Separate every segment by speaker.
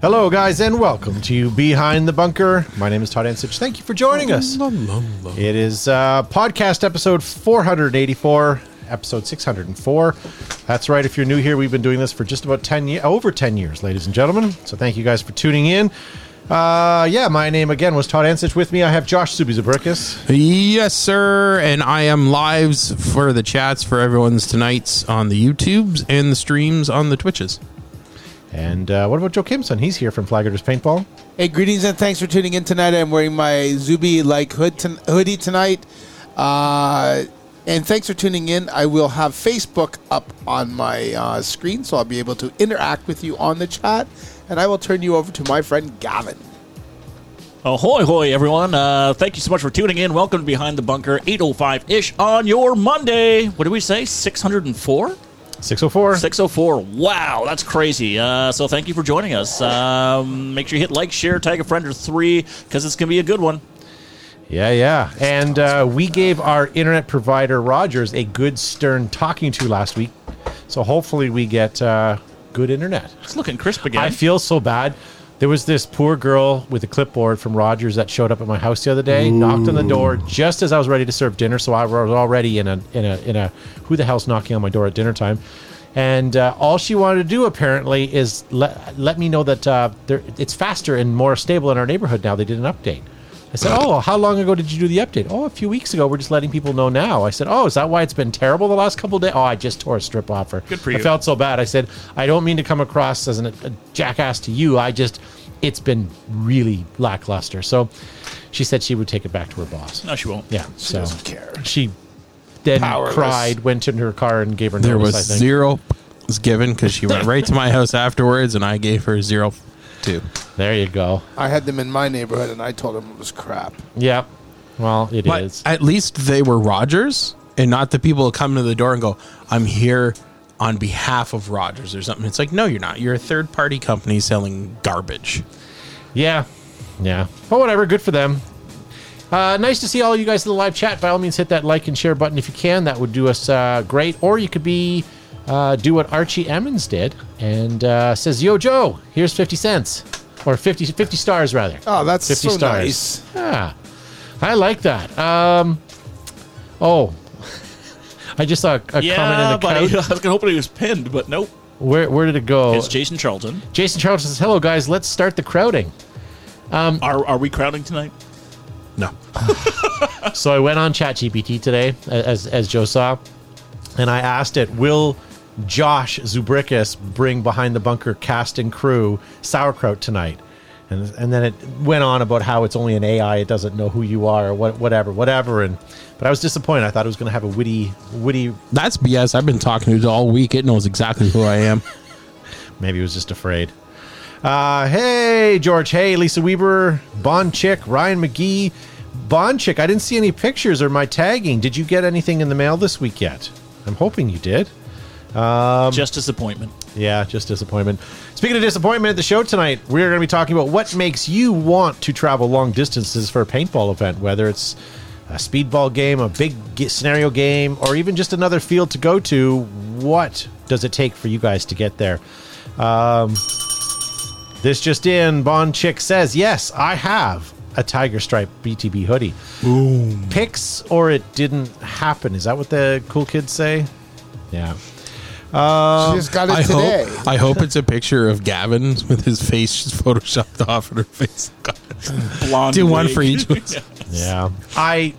Speaker 1: Hello, guys, and welcome to Behind the Bunker. My name is Todd Ansich. Thank you for joining us. It is uh, podcast episode 484, episode 604. That's right. If you're new here, we've been doing this for just about 10 years, over 10 years, ladies and gentlemen. So thank you guys for tuning in. Uh, yeah, my name again was Todd Ansich. With me, I have Josh Subizabrikis.
Speaker 2: Yes, sir. And I am lives for the chats for everyone's tonight's on the YouTubes and the streams on the Twitches.
Speaker 1: And uh, what about Joe Kimson? He's here from Flaggers Paintball.
Speaker 3: Hey, greetings and thanks for tuning in tonight. I'm wearing my Zuby like hood ton- hoodie tonight. Uh, and thanks for tuning in. I will have Facebook up on my uh, screen, so I'll be able to interact with you on the chat. And I will turn you over to my friend Gavin.
Speaker 4: Ahoy, hoy, everyone. Uh, thank you so much for tuning in. Welcome to Behind the Bunker, 805 ish on your Monday. What did we say? 604?
Speaker 1: 604.
Speaker 4: 604. Wow, that's crazy. Uh, so thank you for joining us. Um, make sure you hit like, share, tag a friend or three, because it's going to be a good one.
Speaker 1: Yeah, yeah. And uh, we gave our internet provider, Rogers, a good stern talking to last week. So hopefully we get uh, good internet.
Speaker 4: It's looking crisp again.
Speaker 1: I feel so bad. There was this poor girl with a clipboard from Rogers that showed up at my house the other day, knocked on the door just as I was ready to serve dinner. So I was already in a in a in a who the hell's knocking on my door at dinner time, and uh, all she wanted to do apparently is let let me know that uh, it's faster and more stable in our neighborhood now. They did an update. I said, "Oh, how long ago did you do the update?" "Oh, a few weeks ago. We're just letting people know now." I said, "Oh, is that why it's been terrible the last couple of days?" "Oh, I just tore a strip off her."
Speaker 4: Good for
Speaker 1: I felt so bad. I said, "I don't mean to come across as an, a jackass to you. I just, it's been really lackluster." So, she said she would take it back to her boss.
Speaker 4: no, she won't.
Speaker 1: Yeah, so
Speaker 3: doesn't care.
Speaker 1: She then
Speaker 3: Powerless.
Speaker 1: cried, went into her car, and gave her
Speaker 2: There
Speaker 1: notice.
Speaker 2: was
Speaker 1: I think.
Speaker 2: zero was given because she went right to my house afterwards, and I gave her zero two.
Speaker 1: There you go.
Speaker 3: I had them in my neighborhood, and I told them it was crap.
Speaker 1: Yeah. Well, it
Speaker 2: But
Speaker 1: is.
Speaker 2: at least they were Rogers, and not the people who come to the door and go, "I'm here." On behalf of Rogers or something, it's like no, you're not. You're a third party company selling garbage.
Speaker 1: Yeah, yeah. But whatever, good for them. Uh, nice to see all you guys in the live chat. By all means, hit that like and share button if you can. That would do us uh, great. Or you could be uh, do what Archie Emmons did and uh, says, "Yo, Joe, here's fifty cents, or 50, 50 stars rather."
Speaker 3: Oh, that's
Speaker 1: 50
Speaker 3: so
Speaker 1: stars.
Speaker 3: nice.
Speaker 1: Yeah, I like that. Um, oh, I just saw a, a comment in the
Speaker 4: buddy. I
Speaker 1: couch.
Speaker 4: was hoping it was pinned, but nope.
Speaker 1: Where where did it go?
Speaker 4: It's Jason Charlton.
Speaker 1: Jason Charlton says, "Hello guys, let's start the crowding."
Speaker 4: Are, are we crowding tonight?
Speaker 2: No,
Speaker 1: So I went on ChatGPT today, as as Joe saw, and I asked it, "Will Josh Zubrickus bring behind the bunker cast and crew sauerkraut tonight?" And and then it went on about how it's only an AI; it doesn't know who you are, or what, whatever, whatever. And but I was disappointed. I thought it was going to have a witty, witty.
Speaker 2: that's BS. I've been talking to it all week. It knows exactly who I am.
Speaker 1: Maybe it was just afraid. Uh, hey, George. Hey, Lisa Weber, Bond Chick, Ryan McGee, Bond Chick. I didn't see any pictures or my tagging. Did you get anything in the mail this week yet? I'm hoping you did. Um,
Speaker 4: Just disappointment.
Speaker 1: Yeah, just disappointment. Speaking of disappointment at the show tonight, we're going to be talking about what makes you want to travel long distances for a paintball event, whether it's a speedball game, a big scenario game, or even just another field to go to. What does it take for you guys to get there? Um, this just in, Bond Chick says, Yes, I have a Tiger Stripe BTB hoodie. Boom. Pics or it didn't happen. Is that what the cool kids say? Yeah.
Speaker 3: Um, she just got it
Speaker 2: I
Speaker 3: today.
Speaker 2: hope I hope it's a picture of Gavin with his face just photoshopped off and her face.
Speaker 4: Blonde.
Speaker 2: Do one
Speaker 4: wig.
Speaker 2: for each of.
Speaker 1: Yeah. I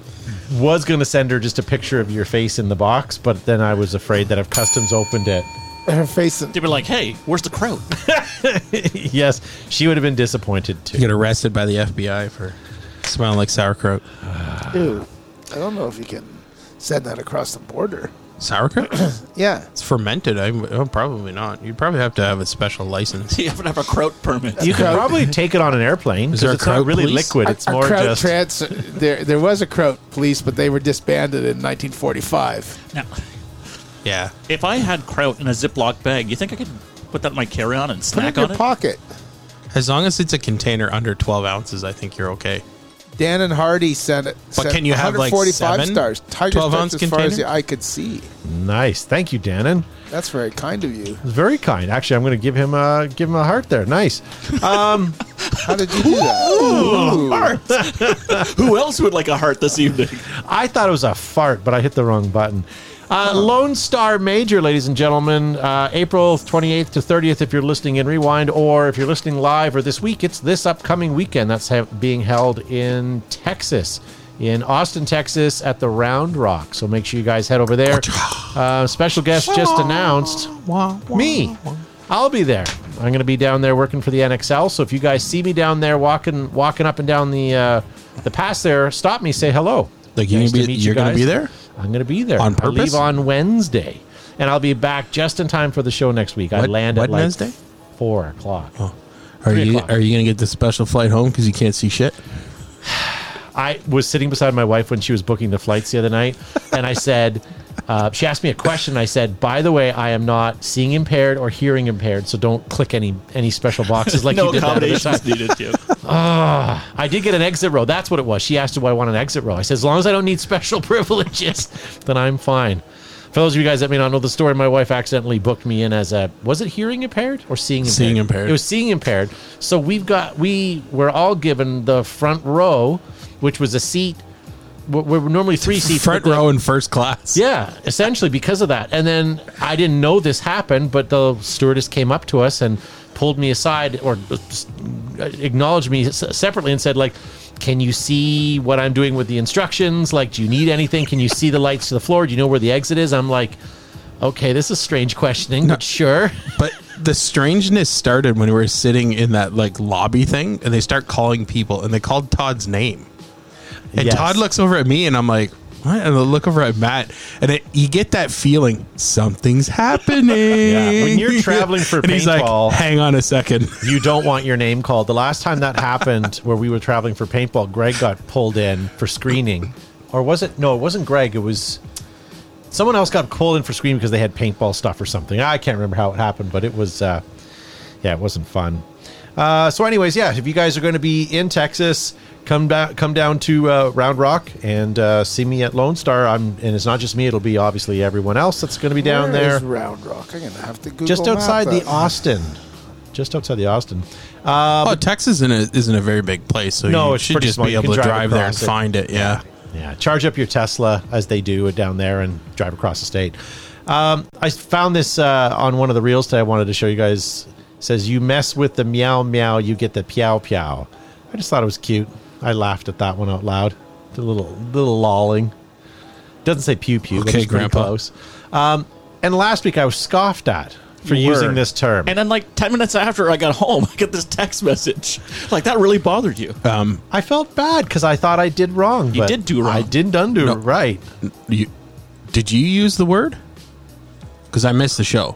Speaker 1: was going to send her just a picture of your face in the box, but then I was afraid that if Customs opened it,
Speaker 3: Her face.
Speaker 4: They were like, hey, where's the crowd?
Speaker 1: yes, she would have been disappointed too.
Speaker 2: Get arrested by the FBI for smelling like sauerkraut.
Speaker 3: Ew. I don't know if you can send that across the border.
Speaker 2: Sauerkraut?
Speaker 3: Yeah.
Speaker 2: it's fermented. I oh, probably not. You'd probably have to have a special license.
Speaker 4: you have to have a kraut permit.
Speaker 1: You could probably take it on an airplane
Speaker 2: Is there
Speaker 1: because
Speaker 2: a
Speaker 1: it's not
Speaker 2: Kraut
Speaker 1: really
Speaker 2: police?
Speaker 1: liquid. It's
Speaker 3: A- a
Speaker 1: more
Speaker 3: Kraut
Speaker 1: just
Speaker 3: trans- there, there was a Kraut police, but they were disbanded in 1945.
Speaker 4: Now,
Speaker 2: Yeah.
Speaker 4: if I had kraut in a Ziploc bag, you think I could put that in my carry-on and
Speaker 3: Put it
Speaker 4: snack
Speaker 3: in
Speaker 4: on
Speaker 3: your
Speaker 4: it?
Speaker 3: pocket.
Speaker 2: As long as it's a container under 12 ounces, I think you're okay.
Speaker 3: Dan and Hardy sent it.
Speaker 2: But
Speaker 3: sent
Speaker 2: can you have, like,
Speaker 3: 145
Speaker 2: seven
Speaker 3: stars? Tiger
Speaker 2: 12
Speaker 3: stretch
Speaker 2: ounce
Speaker 3: as far as the eye could see.
Speaker 1: Nice. Thank you, Dannon.
Speaker 3: That's very kind of you.
Speaker 1: Very kind. Actually, I'm going to give him a give him a heart there. Nice.
Speaker 3: Um, How did you do that? Ooh.
Speaker 4: Who else would like a heart this evening?
Speaker 1: I thought it was a fart, but I hit the wrong button. Uh, Lone Star Major, ladies and gentlemen, uh, April 28th to 30th if you're listening in Rewind, or if you're listening live or this week, it's this upcoming weekend. That's ha- being held in Texas, in Austin, Texas, at the Round Rock. So make sure you guys head over there. Uh, special guest just announced me. I'll be there. I'm going to be down there working for the NXL. So if you guys see me down there walking walking up and down the uh, the pass there, stop me, say hello.
Speaker 2: Like you're
Speaker 1: Nice
Speaker 2: gonna
Speaker 1: meet you
Speaker 2: you're gonna be there.
Speaker 1: I'm going to be there
Speaker 2: On
Speaker 1: I leave on Wednesday, and I'll be back just in time for the show next week. I
Speaker 2: What-
Speaker 1: land at like
Speaker 2: Wednesday?
Speaker 1: four o'clock. Oh.
Speaker 2: Are
Speaker 1: Three
Speaker 2: you
Speaker 1: o'clock.
Speaker 2: are you gonna get the special flight home because you can't see shit?
Speaker 1: I was sitting beside my wife when she was booking the flights the other night, and I said, uh, she asked me a question. I said, by the way, I am not seeing impaired or hearing impaired, so don't click any any special boxes like
Speaker 4: no
Speaker 1: you did that other time.
Speaker 4: accommodations needed. Too.
Speaker 1: I did get an exit row. That's what it was. She asked, "Do I want an exit row?" I said, "As long as I don't need special privileges, then I'm fine." For those of you guys that may not know the story, my wife accidentally booked me in as a was it hearing impaired or seeing impaired?
Speaker 2: Seeing impaired.
Speaker 1: It was seeing impaired. So we've got we were all given the front row, which was a seat. We're we're normally three seats.
Speaker 2: Front
Speaker 1: the-
Speaker 2: row in first class.
Speaker 1: yeah, essentially because of that. And then I didn't know this happened, but the stewardess came up to us and pulled me aside or acknowledged me separately and said, like, can you see what I'm doing with the instructions? Like, do you need anything? Can you see the lights to the floor? Do you know where the exit is? I'm like, okay, this is strange questioning, but sure.
Speaker 2: But the strangeness started when we were sitting in that like lobby thing, and they start calling people, and they called Todd's name. And
Speaker 1: Yes.
Speaker 2: Todd looks over at me, and I'm like, "What?" And I look over at Matt, and it, you get that feeling something's happening.
Speaker 1: Yeah, when you're traveling for
Speaker 2: and he's
Speaker 1: paintball-
Speaker 2: like, "Hang on a second.
Speaker 1: you don't want your name called. The last time that happened, where we were traveling for paintball, Greg got pulled in for screening, or was it? No, it wasn't Greg. It was someone else got pulled in for screening because they had paintball stuff or something. I can't remember how it happened, but it was, uh, yeah, it wasn't fun. Uh, so, anyways, yeah, if you guys are going to be in Texas, come down, come down to uh, Round Rock and uh, see me at Lone Star. I'm, and it's not just me; it'll be obviously everyone else that's going to be down
Speaker 3: Where
Speaker 1: there
Speaker 3: is Round Rock. I'm gonna have to Google
Speaker 1: just outside
Speaker 3: map
Speaker 1: the
Speaker 3: that.
Speaker 1: Austin. Just outside the Austin.
Speaker 2: oh, Texas isn't a, isn't a very big place, so
Speaker 1: No,
Speaker 2: you
Speaker 1: it's
Speaker 2: should just
Speaker 1: small.
Speaker 2: be
Speaker 1: You
Speaker 2: able to
Speaker 1: drive
Speaker 2: drive there and
Speaker 1: it.
Speaker 2: find it. Yeah.
Speaker 1: Yeah, charge up your Tesla as they do down there and drive across the state. Um, I found this uh, on one of the reels today. I wanted to show you guys. It says you mess with the meow meow, you get the piao piao. I just thought it was cute. I laughed at that one out loud. A little little lolling. Doesn't say pew pew, but
Speaker 2: Okay,
Speaker 1: it's pretty
Speaker 2: Grandpa.
Speaker 1: close. Um, and last week I was scoffed at for
Speaker 4: You
Speaker 1: using
Speaker 4: were.
Speaker 1: this term.
Speaker 4: And then, like ten minutes after I got home, I get this text message. Like that really bothered you.
Speaker 2: Um,
Speaker 1: I felt bad because I thought I did wrong.
Speaker 4: You did do wrong.
Speaker 1: I didn't undo
Speaker 2: No.
Speaker 1: right.
Speaker 2: you, did you use the word? Because I missed the show,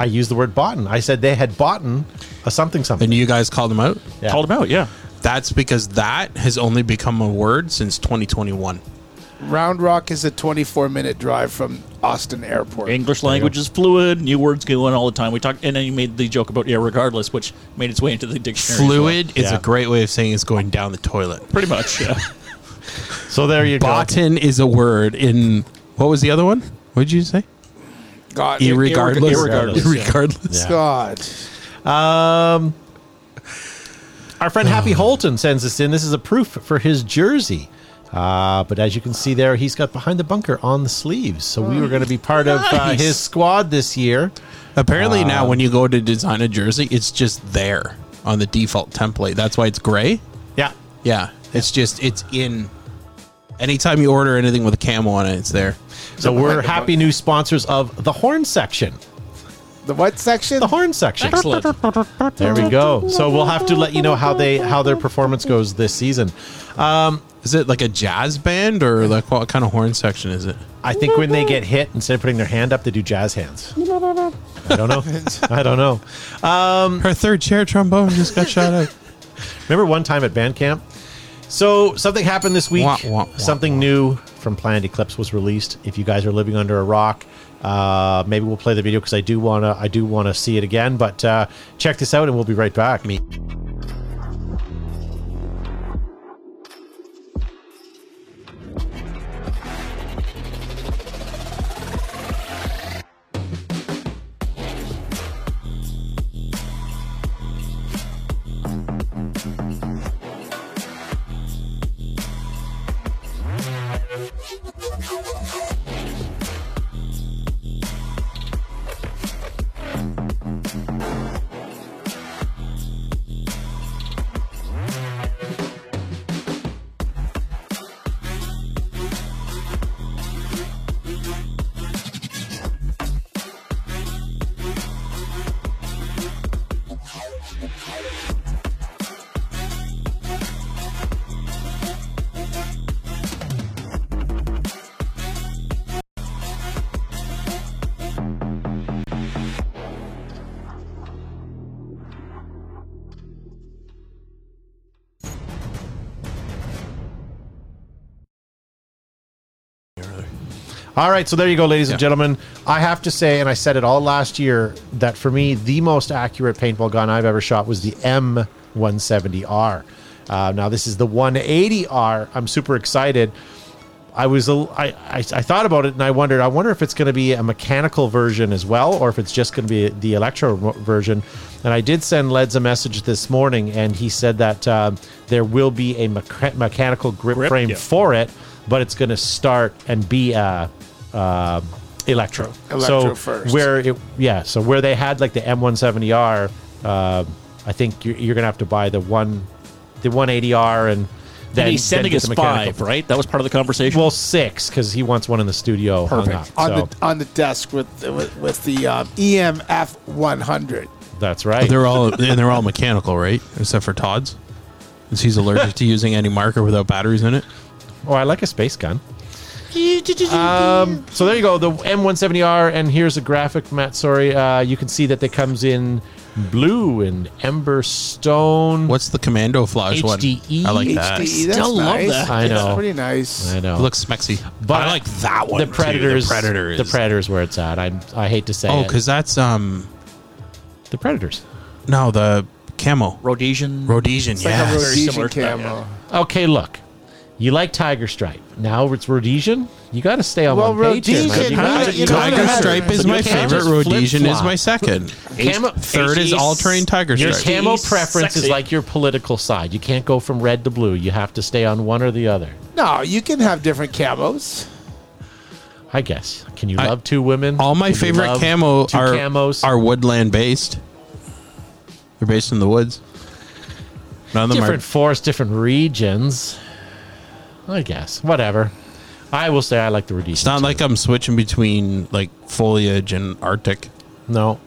Speaker 1: I used the word boughten. I said they had boughten a something something.
Speaker 2: and you guys called them out.
Speaker 1: Yeah.
Speaker 4: Called them out. Yeah.
Speaker 2: That's because that has only become a word since 2021.
Speaker 3: Round Rock is a 24 minute drive from Austin Airport.
Speaker 4: English language is fluid. New words go in all the time. We talked, and then you made the joke about yeah, regardless, which made its way into the dictionary. as well.
Speaker 2: Fluid is
Speaker 1: Yeah.
Speaker 2: a great way of saying it's going down the toilet.
Speaker 4: pretty much. Yeah.
Speaker 1: So there you go.
Speaker 2: Bottom is a word in what was the other one? What did you say?
Speaker 3: God,
Speaker 2: Irregardless.
Speaker 4: irregardless, yeah.
Speaker 2: Irregardless.
Speaker 3: God.
Speaker 1: Um, our friend Happy Holton sends us in. This is a proof for his jersey. Uh, but as you can see there, he's got behind the bunker on the sleeves. So we were going to be part of uh,
Speaker 4: Nice.
Speaker 1: his squad this year.
Speaker 2: Apparently now when you go to design a jersey, it's just there on the default template. That's why it's gray.
Speaker 1: Yeah.
Speaker 2: Yeah. It's just it's in anytime you order anything with a camo on it, it's there.
Speaker 1: So we're happy new sponsors of the horn section.
Speaker 3: The what section?
Speaker 1: The horn section.
Speaker 4: Excellent.
Speaker 1: There we go. So we'll have to let you know how they how their performance goes this season.
Speaker 2: Um, is it like a jazz band or like what kind of horn section is it?
Speaker 1: I think when they get hit, instead of putting their hand up, they do jazz hands. I don't know. I don't know.
Speaker 2: Um, Her third chair trombone just got shot out.
Speaker 1: Remember one time at band camp? So something happened this week.
Speaker 2: Wah, wah, wah,
Speaker 1: something new from Planet Eclipse was released. If you guys are living under a rock, uh, maybe we'll play the video because I do wanna I do wanna see it again. But uh, check this out, and we'll be right back. Me. All right, so there you go, ladies and gentlemen. I have to say, and I said it all last year, that for me, the most accurate paintball gun I've ever shot was the M170R. Uh, now, this is the 180R. I'm super excited. I was a, I, I, I thought about it and I wondered I wonder if it's going to be a mechanical version as well or if it's just going to be the electro version. And I did send Leds a message this morning and he said that um, there will be a mecha- mechanical grip,
Speaker 4: Grip,
Speaker 1: frame
Speaker 4: yeah.
Speaker 1: for it, but it's going to start and be uh, uh, electro.
Speaker 3: Electro
Speaker 1: so
Speaker 3: first.
Speaker 1: where it yeah so where they had like the M170R, uh, I think you're, you're going to have to buy the one the 180R and. Then,
Speaker 4: and he's sending
Speaker 1: then
Speaker 4: us
Speaker 1: get the mechanical
Speaker 4: five, right? That was part of the conversation.
Speaker 1: well, six because he wants one in the studio hung
Speaker 4: Perfect.
Speaker 1: up.
Speaker 3: on
Speaker 1: so
Speaker 3: the on the desk with with, with the um, EMF 100.
Speaker 1: that's right.
Speaker 2: They're all and they're all mechanical, right? Except for Todd's, because he's allergic to using any marker without batteries in it.
Speaker 1: oh, I like a space gun. Um, so there you go, the M170R, and here's a graphic, Matt. Sorry, uh, you can see that it comes in blue and ember stone.
Speaker 2: What's the commando flash
Speaker 1: HDE?
Speaker 2: one? I like that.
Speaker 3: HDE, that's
Speaker 4: still love that.
Speaker 1: I know.
Speaker 3: That's pretty nice.
Speaker 1: I know.
Speaker 2: It looks smexy.
Speaker 1: But
Speaker 2: I like that one.
Speaker 1: the
Speaker 2: too.
Speaker 1: predators.
Speaker 2: The predator. Is,
Speaker 1: The predators where it's at. I I hate to say
Speaker 2: Oh, because that's um
Speaker 1: the predators.
Speaker 2: no the camo
Speaker 4: Rhodesian.
Speaker 2: Rhodesian.
Speaker 3: Yeah It's like a
Speaker 2: yes.
Speaker 4: Very
Speaker 3: Rhodesian
Speaker 4: similar to that,
Speaker 3: camo.
Speaker 1: Okay, look. You like Tiger Stripe. Now it's Rhodesian. You got to stay on
Speaker 3: Well,
Speaker 1: one page. here.
Speaker 3: Rhodesian,
Speaker 1: You
Speaker 3: you
Speaker 1: gotta- you
Speaker 3: you know,
Speaker 1: gotta-
Speaker 2: Tiger stripe is my favorite. Rhodesian is my second.
Speaker 1: Camo,
Speaker 2: Third is all terrain tiger Stripe.
Speaker 1: Your
Speaker 2: stripe.
Speaker 1: camo
Speaker 4: HD's
Speaker 1: preference is like your political side. You can't go from red to blue. You have to stay on one or the other.
Speaker 3: No, you can have different camos.
Speaker 1: I guess. Can you
Speaker 2: I-
Speaker 1: love two women?
Speaker 2: All my
Speaker 1: Can you
Speaker 2: favorite
Speaker 1: love
Speaker 2: camo
Speaker 1: two
Speaker 2: are
Speaker 1: camos.
Speaker 2: are woodland based. They're based in the woods. None of them
Speaker 1: different
Speaker 2: are.
Speaker 1: forests, different regions. I guess. Whatever. I will say I like the Rhodesian.
Speaker 2: It's not like I'm switching between like foliage and Arctic.
Speaker 1: No.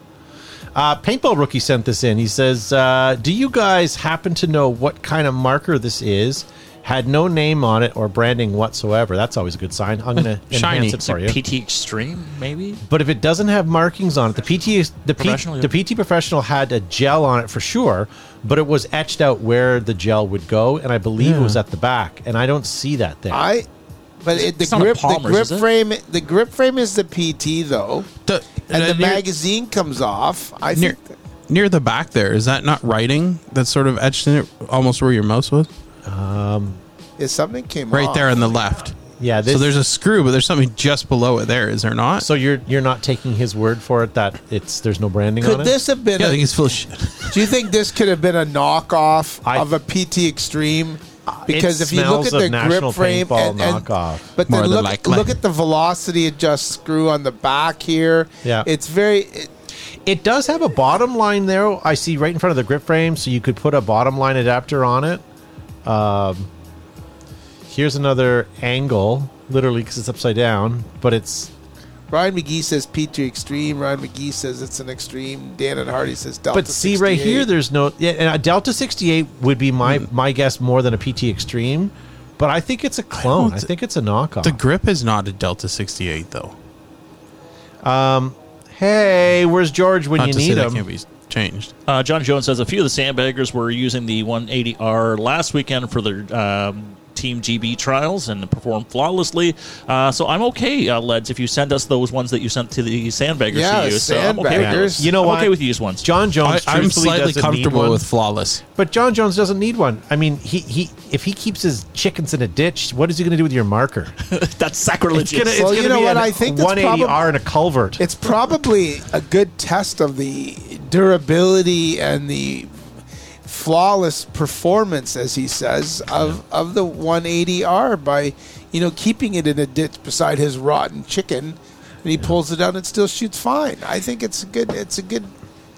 Speaker 1: Uh, Paintball Rookie sent this in. He says, uh, Do you guys happen to know what kind of marker this is? Had no name on it or branding whatsoever. That's always a good sign. I'm going to
Speaker 2: Shiny.
Speaker 1: enhance it
Speaker 4: It's
Speaker 1: for
Speaker 4: like
Speaker 1: you.
Speaker 4: PT Extreme, maybe.
Speaker 1: But if it doesn't have markings on it, the PT the, P, the PT professional had a gel on it for sure, but it was etched out where the gel would go, and I believe it was at the back, and I don't see that there.
Speaker 3: I, but it, the
Speaker 4: It's not a
Speaker 3: grip, the grip frame, the grip frame is the PT though,
Speaker 2: The,
Speaker 3: and
Speaker 2: uh,
Speaker 3: the
Speaker 2: near,
Speaker 3: magazine comes off. I
Speaker 2: near,
Speaker 3: think.
Speaker 2: near the back there is that not writing that's sort of etched in it, almost where your mouse was, Um,
Speaker 3: if something came
Speaker 2: right
Speaker 3: off.
Speaker 2: there on the left.
Speaker 1: yeah, this,
Speaker 2: so there's a screw, but there's something just below it. There is there not?
Speaker 1: so you're you're not taking his word for it that it's there's no branding
Speaker 3: Could
Speaker 1: on it.
Speaker 3: Could this have been?
Speaker 2: yeah, I
Speaker 3: a,
Speaker 2: think it's full of shit.
Speaker 3: do you think this could have been a knockoff
Speaker 1: I-
Speaker 3: of a PT Extreme? Uh, because
Speaker 1: It
Speaker 3: if you look at the grip frame
Speaker 1: Paintball
Speaker 3: and, and
Speaker 1: knockoff.
Speaker 3: but then look
Speaker 2: likely.
Speaker 3: look at the velocity adjust screw on the back here.
Speaker 1: Yeah.
Speaker 3: it's very. It,
Speaker 1: It does have a bottom line there. I see right in front of the grip frame, so you could put a bottom line adapter on it. Um, here's another angle, literally because it's upside down, but it's
Speaker 3: Ryan McGee says PT Extreme. Ryan McGee says it's an Extreme. Dan and Hardy says Delta.
Speaker 1: but see right here, there's no yeah. And a Delta 68 would be my
Speaker 2: Hmm.
Speaker 1: my guess more than a PT Extreme, but I think it's a clone. I,
Speaker 2: don't-
Speaker 1: think it's a knockoff.
Speaker 2: The grip is not a Delta 68 though.
Speaker 1: Um, hey, where's George when
Speaker 2: Not
Speaker 1: you
Speaker 2: to say
Speaker 1: need
Speaker 2: that
Speaker 1: him?
Speaker 2: Changed.
Speaker 4: Uh, John Jones says a few of the sandbaggers were using the 180R last weekend for their um, Team GB trials and performed flawlessly. Uh, so I'm okay, uh, Leds, if you send us those ones that you sent to the sandbaggers
Speaker 3: Yeah,
Speaker 4: to use. So I'm okay with
Speaker 3: sandbaggers.
Speaker 4: those.
Speaker 1: You know
Speaker 4: I'm
Speaker 1: what?
Speaker 4: okay with used ones.
Speaker 1: John Jones.
Speaker 2: I'm slightly
Speaker 1: doesn't need
Speaker 2: comfortable
Speaker 1: one.
Speaker 2: with flawless.
Speaker 1: But John Jones doesn't need one. I mean, he, he if he keeps his chickens in a ditch, what is he going to do with your marker?
Speaker 4: That's sacrilegious.
Speaker 1: It's gonna, it's
Speaker 3: Well, you know
Speaker 1: be
Speaker 3: what? I think that's
Speaker 1: 180R
Speaker 3: probab-
Speaker 1: and a culvert.
Speaker 3: It's probably a good test of the durability and the flawless performance, as he says, of, of the 180R by, you know, keeping it in a ditch beside his rotten chicken, and he pulls it out and it still shoots fine. I think it's a good. It's a good.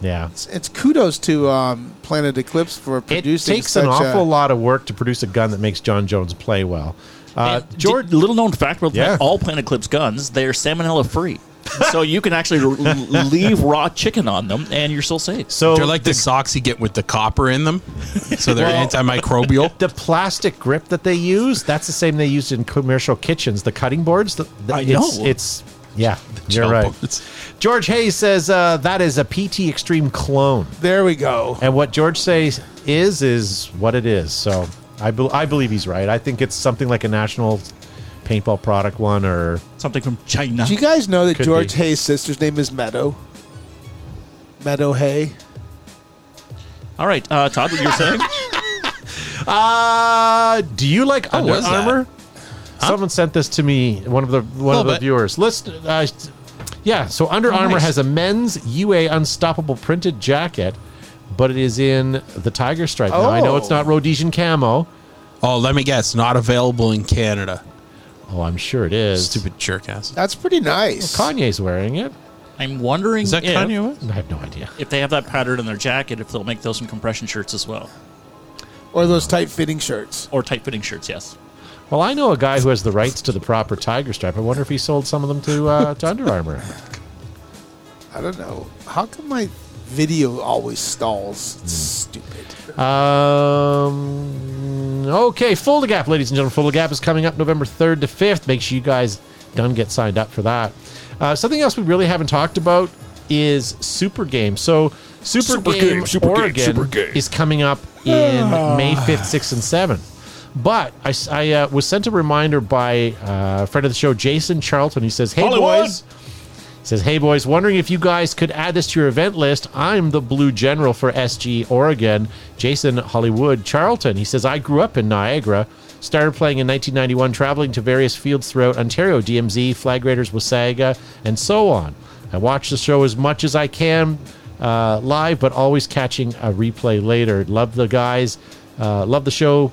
Speaker 1: yeah.
Speaker 3: It's, it's kudos to um, Planet Eclipse for producing.
Speaker 1: It
Speaker 3: producing.
Speaker 1: takes an awful
Speaker 3: a,
Speaker 1: lot of work to produce a gun that makes John Jones play well. Uh, George,
Speaker 4: di- little known fact about
Speaker 1: Yeah.
Speaker 4: all Planet Eclipse guns, they're salmonella free. so you can actually l- leave raw chicken on them, and you're still safe.
Speaker 1: So
Speaker 2: They're like the socks you get with the copper in them, so they're
Speaker 1: Well-
Speaker 2: antimicrobial.
Speaker 1: the plastic grip that they use, that's the same they used in commercial kitchens. The cutting boards. The, the-
Speaker 4: I
Speaker 1: it's,
Speaker 4: know.
Speaker 1: It's yeah, you're right.
Speaker 2: boards.
Speaker 1: George Hayes says uh, that is a PT Extreme clone,
Speaker 3: There we go.
Speaker 1: and what George says is is what it is. So I bel I believe he's right. I think it's something like a national paintball product one or
Speaker 4: Something from China.
Speaker 3: Do you guys know that
Speaker 1: Could
Speaker 3: George
Speaker 1: be.
Speaker 3: Hay's sister's name is Meadow? Meadow Hay.
Speaker 4: All right, uh, Todd, what you're saying?
Speaker 1: Uh, do you like Under
Speaker 2: was that?
Speaker 1: Armour? Someone sent this to me. One of the one of the
Speaker 2: bit.
Speaker 1: viewers. Let's. Uh, yeah. So Under Armour
Speaker 4: nice.
Speaker 1: has a men's UA Unstoppable printed jacket, but it is in the tiger stripe. Now I know it's
Speaker 3: Oh.
Speaker 1: not Rhodesian camo.
Speaker 2: Oh, let me guess, not available in Canada.
Speaker 1: Oh, I'm sure it is.
Speaker 2: Stupid jerk ass.
Speaker 3: That's pretty nice.
Speaker 1: Kanye's wearing it.
Speaker 4: I'm wondering
Speaker 2: Is that
Speaker 4: if,
Speaker 2: Kanye West?
Speaker 1: I have no idea.
Speaker 4: if they have that pattern in their jacket, if they'll make those some compression shirts as well,
Speaker 3: Or those tight fitting shirts.
Speaker 4: or tight fitting shirts. Yes.
Speaker 1: Well, I know a guy who has the rights to the proper tiger stripe. I wonder if he sold some of them to uh, to Under Armour.
Speaker 3: I don't know. How come my video always stalls? It's stupid.
Speaker 1: Um. Okay, Full the Gap, ladies and gentlemen. Full the Gap is coming up November third to fifth. Make sure you guys done get signed up for that. Uh, something else we really haven't talked about is Super Game. So Super,
Speaker 5: Super
Speaker 1: Game,
Speaker 5: Game, Super Game, Super Game.
Speaker 1: is coming up in May fifth, sixth, and seventh. But I uh, was sent a reminder by uh, a friend of the show, Jason Charlton. He says, "Hey
Speaker 4: Hollywood!
Speaker 1: boys." Says, hey boys, wondering if you guys could add this to your event list. I'm the Blue General for SG Oregon, Jason Hollywood Charlton. He says, I grew up in Niagara, started playing in 1991, traveling to various fields throughout Ontario, DMZ, Flag Raiders, Wasaga, and so on. I watch the show as much as I can uh, live, but always catching a replay later. Love the guys, uh, love the show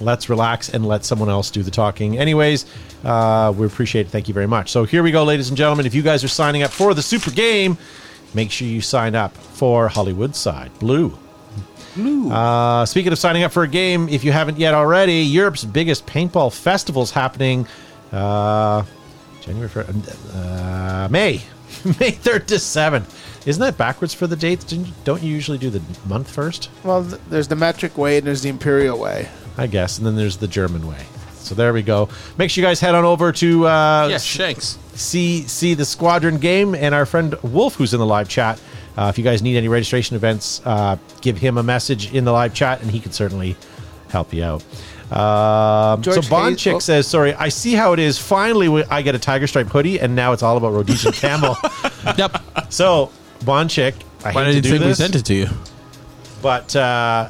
Speaker 1: let's relax and let someone else do the talking. Anyways, uh, we appreciate it. Thank you very much. So here we go, ladies and gentlemen. If you guys are signing up for the Super Game, make sure you sign up for Hollywood Side Blue. Blue. Uh, speaking of signing up for a game, if you haven't yet already, Europe's biggest paintball festival is happening uh, January, uh, May, May third to seventh. Isn't that backwards for the dates? Didn't Don't you usually do the month first?
Speaker 3: Well, th- there's the metric way and there's the imperial way.
Speaker 1: I guess. And then there's the German way. So there we go. Make sure you guys head on over to uh,
Speaker 2: Yes, Shanks.
Speaker 1: see see the squadron game and our friend Wolf, who's in the live chat. Uh, if you guys need any registration events, uh, give him a message in the live chat, and he can certainly help you out. Um, so
Speaker 3: George
Speaker 1: Bond
Speaker 3: Hayes-
Speaker 1: Chick
Speaker 3: oh.
Speaker 1: says, "Sorry, I see how it is. Finally, we- I get a tiger stripe hoodie, and now it's all about Rhodesian camel."
Speaker 2: Yep.
Speaker 1: so Bond Chick, I
Speaker 2: Why
Speaker 1: hate to
Speaker 2: did you
Speaker 1: do
Speaker 2: think we
Speaker 1: this,
Speaker 2: sent it to you?
Speaker 1: but uh,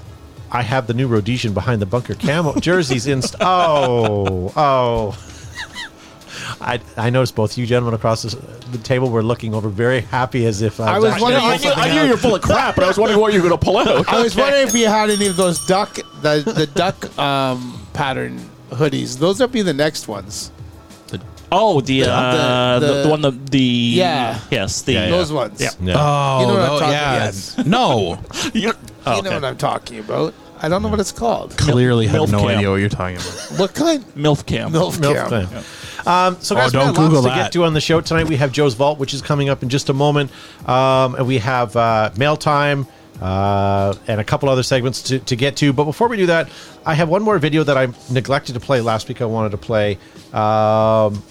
Speaker 1: I have the new Rhodesian behind the bunker camo jerseys in. St- oh, oh. I, I noticed both you gentlemen across the, the table were looking over very happy as if
Speaker 3: I was
Speaker 1: actually
Speaker 3: wondering- I knew-
Speaker 4: I knew you were full of crap, but I was wondering what you were going to pull out.
Speaker 3: I was wondering if you had any of those duck, the, the duck um, pattern hoodies. Those would be the next ones.
Speaker 4: Oh, the uh,
Speaker 3: the-
Speaker 4: the,
Speaker 3: the-
Speaker 4: the one the the
Speaker 3: Yeah.
Speaker 4: yes the
Speaker 1: Yeah,
Speaker 3: Those ones.
Speaker 4: Yeah.
Speaker 1: Yeah.
Speaker 2: Oh,
Speaker 3: You know what I'm
Speaker 2: no,
Speaker 3: talking
Speaker 2: yeah.
Speaker 3: yes.
Speaker 2: No.
Speaker 4: You,
Speaker 3: You
Speaker 4: oh,
Speaker 3: know
Speaker 4: okay.
Speaker 3: what I'm talking about. I don't know what it's called.
Speaker 2: Clearly have
Speaker 4: Milf
Speaker 2: no
Speaker 4: cam.
Speaker 2: idea what you're talking about.
Speaker 3: What kind?
Speaker 4: MILF cam.
Speaker 3: Milf,
Speaker 1: Milf
Speaker 3: cam.
Speaker 1: thing. Um, so guys,
Speaker 2: Oh,
Speaker 1: we
Speaker 2: don't
Speaker 1: got lots to
Speaker 2: that.
Speaker 1: get to on the show tonight. We have Joe's Vault, which is coming up in just a moment, um, and we have uh, mail time uh, and a couple other segments to, to get to. But before we do that, I have one more video that I neglected to play last week. I wanted to play. Um,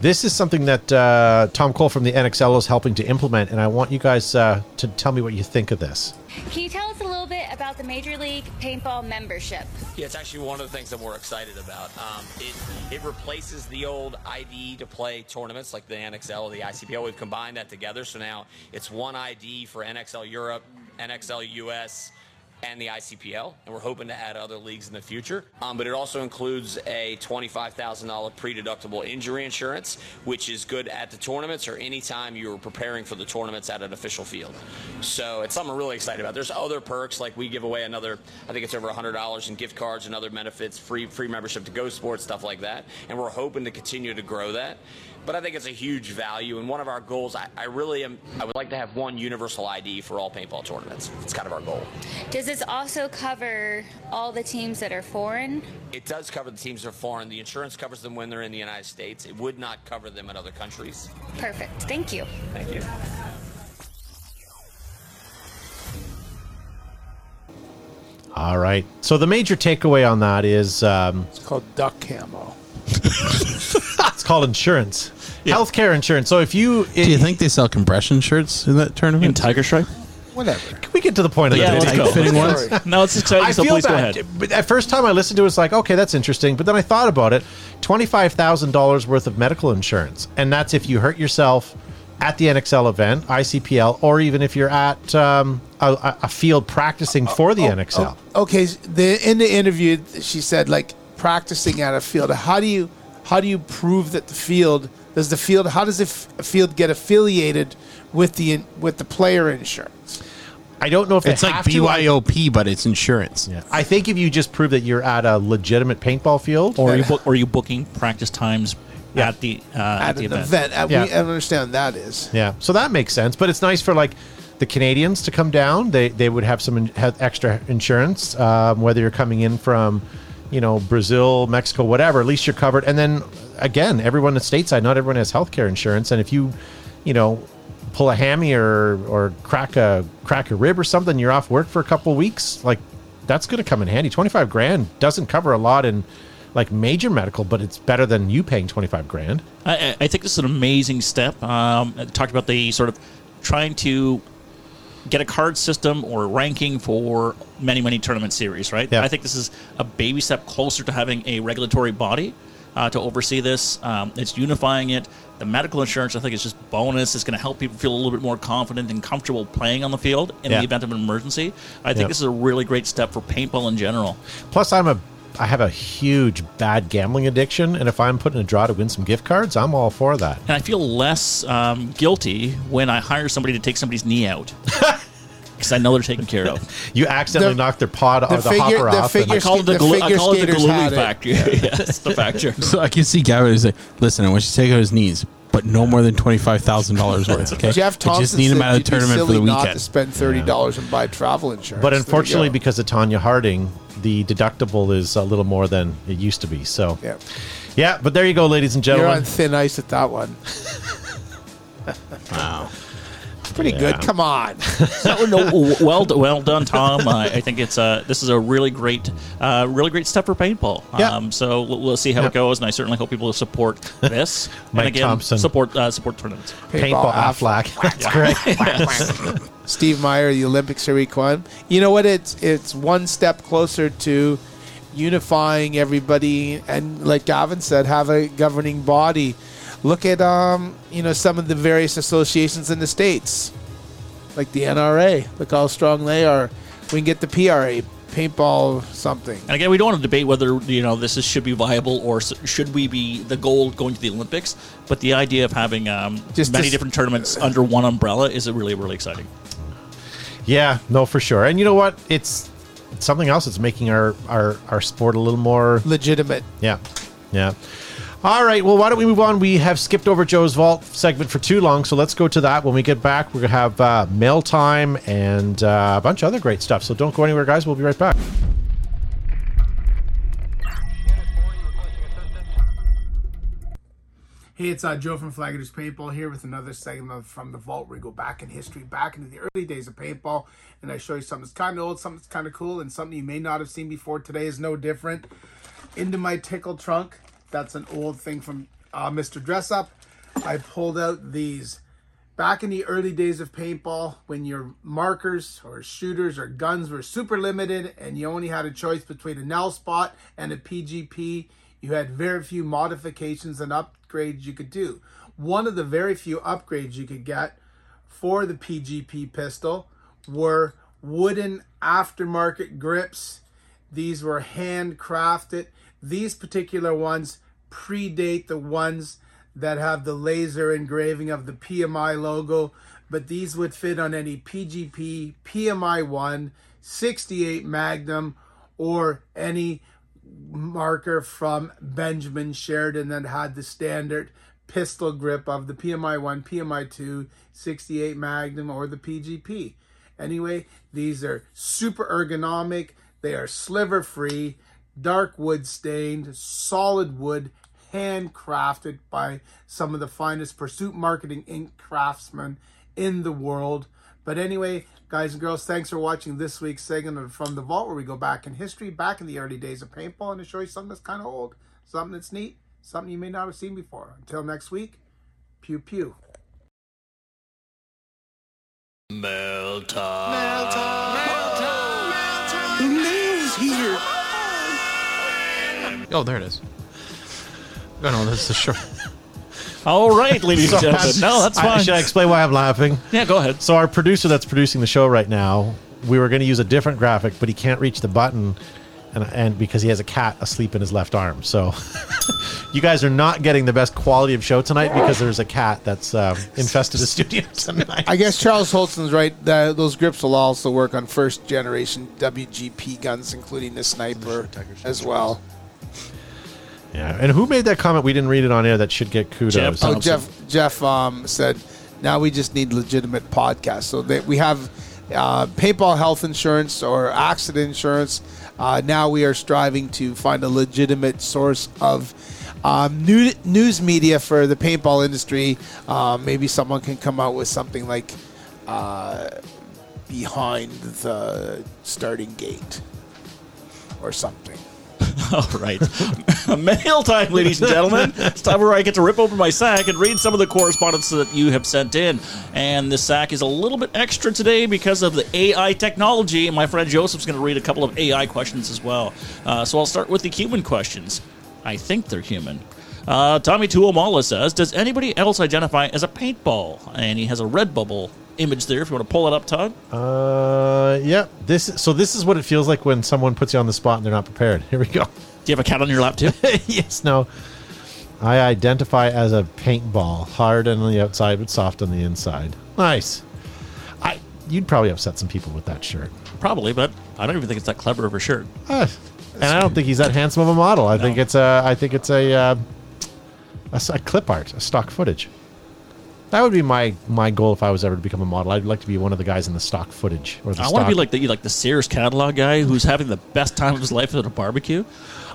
Speaker 1: this is something that uh, Tom Cole from the NXL is helping to implement, and I want you guys uh, to tell me what you think of this.
Speaker 6: Can you tell us a little bit about the Major League Paintball membership?
Speaker 7: Yeah, it's actually one of the things that we're excited about. Um, it it replaces the old ID to play tournaments like the NXL or the ICPL. We've combined that together, so now it's one ID for NXL Europe, NXL US, and the ICPL, and we're hoping to add other leagues in the future. Um, but it also includes a $25,000 pre-deductible injury insurance, which is good at the tournaments or anytime you're preparing for the tournaments at an official field. So it's something we're really excited about. There's other perks, like we give away another, I think it's over $100 in gift cards and other benefits, free free membership to Go Sports, stuff like that. And we're hoping to continue to grow that. But I think it's a huge value, and one of our goals, I, I really am, I would like to have one universal ID for all paintball tournaments. It's kind of our goal.
Speaker 6: Does this also cover all the teams that are foreign?
Speaker 7: It does cover the teams that are foreign. The insurance covers them when they're in the United States. It would not cover them in other countries.
Speaker 6: Perfect. Thank you.
Speaker 7: Thank you.
Speaker 1: All right. So the major takeaway on that is um,
Speaker 3: It's called duck camo.
Speaker 1: it's called insurance, healthcare insurance. So if you,
Speaker 2: Do you think they sell compression shirts in that tournament? In?
Speaker 4: Tiger Stripe?
Speaker 3: Whatever.
Speaker 1: Can we get to the point of
Speaker 4: Yeah,
Speaker 1: the
Speaker 4: let's
Speaker 1: video?
Speaker 4: go.
Speaker 2: fitting ones?
Speaker 4: No, it's exciting.
Speaker 1: I
Speaker 4: so
Speaker 1: feel
Speaker 4: please go
Speaker 1: bad.
Speaker 4: ahead.
Speaker 1: But at first time I listened to it, it's like, okay, that's interesting. But then I thought about it $25,000 worth of medical insurance. And that's if you hurt yourself at the NXL event, ICPL, or even if you're at um, a, a field practicing for the NXL.
Speaker 3: Okay, s- the in the interview she said like practicing at a field. How do you how do you prove that the field does the field how does the f- field get affiliated with the with the player insurance?
Speaker 1: I don't know if
Speaker 2: It's like
Speaker 1: have to.
Speaker 2: BYOP, but it's insurance.
Speaker 1: Yeah. I think if you just prove that you're at a legitimate paintball field,
Speaker 4: Or are you, book, or are you booking practice times
Speaker 1: Yeah.
Speaker 4: at the uh, at,
Speaker 3: At
Speaker 4: the
Speaker 3: an
Speaker 4: event?
Speaker 3: event, Uh,
Speaker 1: Yeah.
Speaker 3: we I understand that is.
Speaker 1: Yeah, so that makes sense. But it's nice for like the Canadians to come down. They they would have some in, have extra insurance, um, whether you're coming in from, you know, Brazil, Mexico, whatever. At least you're covered. And then again, everyone in the stateside, not everyone has healthcare insurance. And if you, you know, pull a hammy or or crack a crack a rib or something, you're off work for a couple weeks. Like that's going to come in handy. Twenty five grand doesn't cover a lot in. Like major medical, but it's better than you paying twenty five grand.
Speaker 4: I, I- I think this is an amazing step. Um, I talked about the sort of trying to get a card system or ranking for many, many tournament series, right?
Speaker 1: Yeah.
Speaker 4: I think this is a baby step closer to having a regulatory body uh, to oversee this. Um, it's unifying it. The medical insurance, I think, is just bonus. It's going to help people feel a little bit more confident and comfortable playing on the field in
Speaker 1: Yeah.
Speaker 4: the event of an emergency. I think
Speaker 1: Yeah.
Speaker 4: this is a really great step for paintball in general.
Speaker 1: Plus, I'm a I have a huge bad gambling addiction, and if I'm putting a draw to win some gift cards, I'm all for that.
Speaker 4: And I feel less um, guilty when I hire somebody to take somebody's knee out. Because I know they're taken care of.
Speaker 1: You accidentally
Speaker 3: The-
Speaker 1: knock their pod or the
Speaker 3: figure-
Speaker 1: hopper
Speaker 3: the
Speaker 1: off.
Speaker 3: figure-
Speaker 1: and-
Speaker 4: I call it the,
Speaker 3: The
Speaker 4: glue, I
Speaker 3: figure
Speaker 4: call it the
Speaker 3: skaters had
Speaker 4: glue
Speaker 3: it.
Speaker 4: factor. yes, the factor.
Speaker 2: So I can see Gavin is like, listen, I want you to take out his knees, but no more than twenty five thousand dollars worth. Okay,
Speaker 3: Jeff
Speaker 2: I just need him
Speaker 3: said
Speaker 2: out of the
Speaker 3: you'd be
Speaker 2: tournament for
Speaker 3: silly
Speaker 2: the
Speaker 3: not to
Speaker 2: weekend.
Speaker 3: spend thirty dollars and buy travel insurance.
Speaker 1: but
Speaker 3: There you
Speaker 1: unfortunately,
Speaker 3: go.
Speaker 1: because of Tonya Harding, the deductible is a little more than it used to be. So,
Speaker 3: yeah,
Speaker 1: yeah. But there you go, ladies and
Speaker 3: you're
Speaker 1: gentlemen.
Speaker 3: on thin ice at that one.
Speaker 2: Wow.
Speaker 3: It's pretty
Speaker 1: Yeah.
Speaker 3: good. Come on.
Speaker 4: No, no, well, well done, Tom. Uh, I think it's uh, this is a really great, uh, really great step for paintball.
Speaker 1: Yeah.
Speaker 4: Um, so we'll, we'll see how
Speaker 1: Yeah.
Speaker 4: it goes, and I certainly hope people will support this.
Speaker 1: Mike
Speaker 4: and again,
Speaker 1: Thompson.
Speaker 4: support uh, support tournaments.
Speaker 1: Paintball Affleck. That's great.
Speaker 3: Steve Meyer, the Olympic Series won. You know what? It's it's one step closer to unifying everybody, and like Gavin said, have a governing body. Look at um, you know, some of the various associations in the states, like the NRA. Look how strong they are. We can get the PRA, paintball something.
Speaker 4: And again, we don't want to debate whether you know this is, should be viable or should we be the goal going to the Olympics. But the idea of having um,
Speaker 3: Just
Speaker 4: many
Speaker 3: this-
Speaker 4: different tournaments under one umbrella is really really exciting.
Speaker 1: Yeah, no, for sure. And you know what? It's, it's something else that's making our, our, our sport a little more
Speaker 3: Legitimate.
Speaker 1: Yeah. Yeah. All right. Well, why don't we move on? We have skipped over Joe's Vault segment for too long, so let's go to that. When we get back, we're going to have uh, mail time and uh, a bunch of other great stuff. So don't go anywhere, guys. We'll be right back.
Speaker 3: Hey, it's uh, Joe from Flaggers Paintball here with another segment From the Vault where we go back in history, back into the early days of paintball, and I show you something that's kind of old, something that's kind of cool, and something you may not have seen before. Today is no different. Into my tickle trunk, that's an old thing from uh, Mr. Dressup. I pulled out these back in the early days of paintball when your markers or shooters or guns were super limited and you only had a choice between a Nel-Spot and a PGP. You had very few modifications and upgrades you could do. One of the very few upgrades you could get for the PGP pistol were wooden aftermarket grips. These were handcrafted. These particular ones predate the ones that have the laser engraving of the PMI logo, but these would fit on any PGP, PMI 1, 68 Magnum, or any marker from Benjamin Sheridan that had the standard pistol grip of the PMI 1, PMI 2, 68 Magnum, or the PGP. Anyway, these are super ergonomic. They are sliver free, dark wood stained, solid wood, handcrafted by some of the finest Pursuit Marketing Inc. craftsmen in the world. But anyway, guys and girls, thanks for watching this week's segment From the Vault, where we go back in history, back in the early days of paintball, and to show you something that's kind of old, something that's neat, something you may not have seen before. Until next week, pew pew.
Speaker 2: Oh, there it is. Oh no, that's the short.
Speaker 4: All right, ladies and gentlemen. No, that's
Speaker 1: I-
Speaker 4: fine.
Speaker 1: should I explain why I'm laughing?
Speaker 4: yeah, go ahead.
Speaker 1: So our producer that's producing the show right now, we were going to use a different graphic, but he can't reach the button, and and because he has a cat asleep in his left arm. So you guys are not getting the best quality of show tonight because there's a cat that's um, infested the studio tonight.
Speaker 3: I guess Charles Holston's right. That those grips will also work on first generation WGP guns, including the sniper as well.
Speaker 1: Yeah, and who made that comment? We didn't read it on air. That should get kudos.
Speaker 4: Jeff
Speaker 3: Oh, Jeff Jeff um, said, now we just need legitimate podcasts. So that we have uh, paintball health insurance or accident insurance. Uh, now we are striving to find a legitimate source of um, new, news media for the paintball industry. Uh, maybe someone can come out with something like uh, behind the starting gate or something.
Speaker 4: All right. Mail time, ladies and gentlemen. It's time where I get to rip open my sack and read some of the correspondence that you have sent in. And this sack is a little bit extra today because of the AI technology. And my friend Joseph's going to read a couple of AI questions as well. Uh, so I'll start with the human questions. I think they're human. Uh, Tommy Tuomala says, Does anybody else identify as a paintball? And he has a red bubble image there if you want to pull it up, Todd.
Speaker 1: Uh, yeah. This so this is what it feels like when someone puts you on the spot and they're not prepared. Here we go.
Speaker 4: Do you have a cat on your lap too?
Speaker 1: yes. No. I identify as a paintball, hard on the outside but soft on the inside. Nice. I you'd probably upset some people with that shirt.
Speaker 4: Probably, but I don't even think it's that clever of a shirt.
Speaker 1: Ah, and I don't think he's that handsome of a model. I think it's a. I think it's a, uh, a a clip art, a stock footage. That would be my my goal if I was ever to become a model. I'd like to be one of the guys in the stock footage or the
Speaker 4: I
Speaker 1: stock.
Speaker 4: want to be like the like the Sears catalog guy who's having the best time of his life at a barbecue.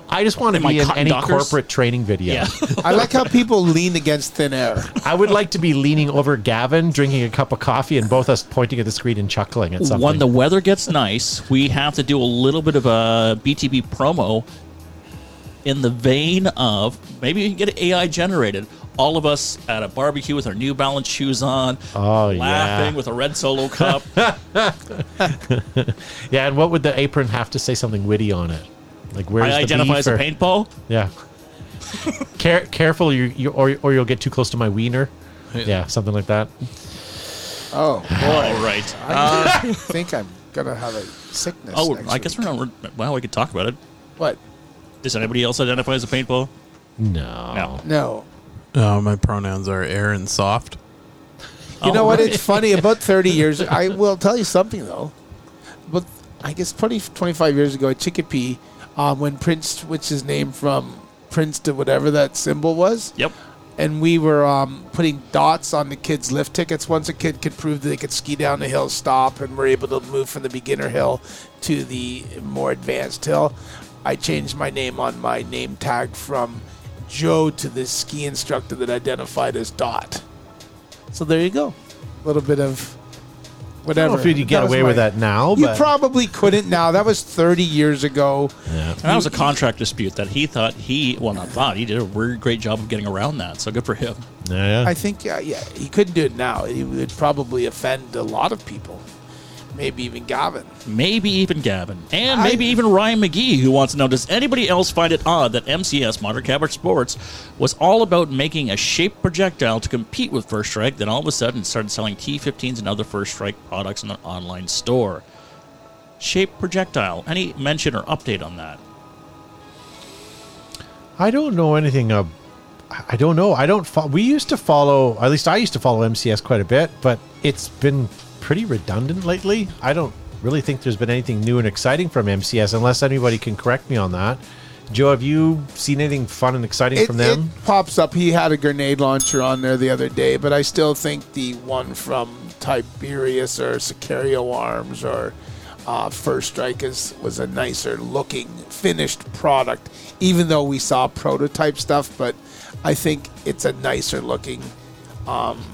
Speaker 1: I just want to be in
Speaker 4: cotton
Speaker 1: any
Speaker 4: dockers?
Speaker 1: corporate training video.
Speaker 4: Yeah.
Speaker 3: I like how people lean against thin air.
Speaker 1: I would like to be leaning over Gavin, drinking a cup of coffee, and both us pointing at the screen and chuckling at something.
Speaker 4: when the weather gets nice, we have to do a little bit of a BTB promo in the vein of maybe you can get it AI generated. All of us at a barbecue with our New Balance shoes on,
Speaker 1: Oh, yeah.
Speaker 4: laughing with a red solo cup.
Speaker 1: yeah, and what would the apron have to say something witty on it? Like where's
Speaker 4: I
Speaker 1: the
Speaker 4: identify
Speaker 1: beef
Speaker 4: as a paintball.
Speaker 1: Yeah. Care, careful, you, you or or you'll get too close to my wiener. Yeah, something like that.
Speaker 3: Oh,
Speaker 4: All right.
Speaker 3: I uh, think I'm gonna have a sickness.
Speaker 4: oh,
Speaker 3: next
Speaker 4: I guess
Speaker 3: week.
Speaker 4: we're not. Well, we could talk about it.
Speaker 3: what?
Speaker 4: Does anybody else identify as a paintball?
Speaker 1: No.
Speaker 4: No.
Speaker 3: No.
Speaker 2: Uh, my pronouns are air and soft.
Speaker 3: You know
Speaker 4: Oh,
Speaker 3: what? It's funny. About 30 years, I will tell you something, though. But I guess 20, 25 years ago at Chicopee, um, when Prince switched his name from Prince to whatever that symbol was,
Speaker 4: Yep.
Speaker 3: and we were um, putting dots on the kids' lift tickets. Once a kid could prove that they could ski down the hill, stop, and were able to move from the beginner hill to the more advanced hill, I changed my name on my name tag from Joe to the ski instructor that identified as Dot. So there you go. A little bit of
Speaker 1: I
Speaker 3: whatever.
Speaker 1: don't know if you'd get
Speaker 3: That was
Speaker 1: away with that now,
Speaker 3: You
Speaker 1: but
Speaker 3: probably couldn't now. That was 30 years ago.
Speaker 1: yeah.
Speaker 4: And that was a contract dispute that he thought he, well, not thought, he did a really great job of getting around that. So good for him.
Speaker 1: Yeah, yeah.
Speaker 3: I think, yeah, yeah, he couldn't do it now. He would probably offend a lot of people. Maybe even Gavin.
Speaker 4: Maybe even Gavin. And
Speaker 3: I-
Speaker 4: maybe even Ryan McGee, who wants to know Does anybody else find it odd that MCS, Modern Combat Sports, was all about making a shaped projectile to compete with First Strike, then all of a sudden started selling T 15s and other First Strike products in an online store? Shaped projectile. Any mention or update on that?
Speaker 1: I don't know anything of. I don't know. I don't. Fo- we used to follow. At least I used to follow MCS quite a bit, but it's been pretty redundant lately. I don't really think there's been anything new and exciting from MCS, unless anybody can correct me on that. Joe, have you seen anything fun and exciting
Speaker 3: It,
Speaker 1: from them?
Speaker 3: it pops up. He had a grenade launcher on there the other day, but I still think the one from Tiberius or Sicario Arms or uh, First Strike is was a nicer looking finished product, even though we saw prototype stuff. But I think it's a nicer looking um,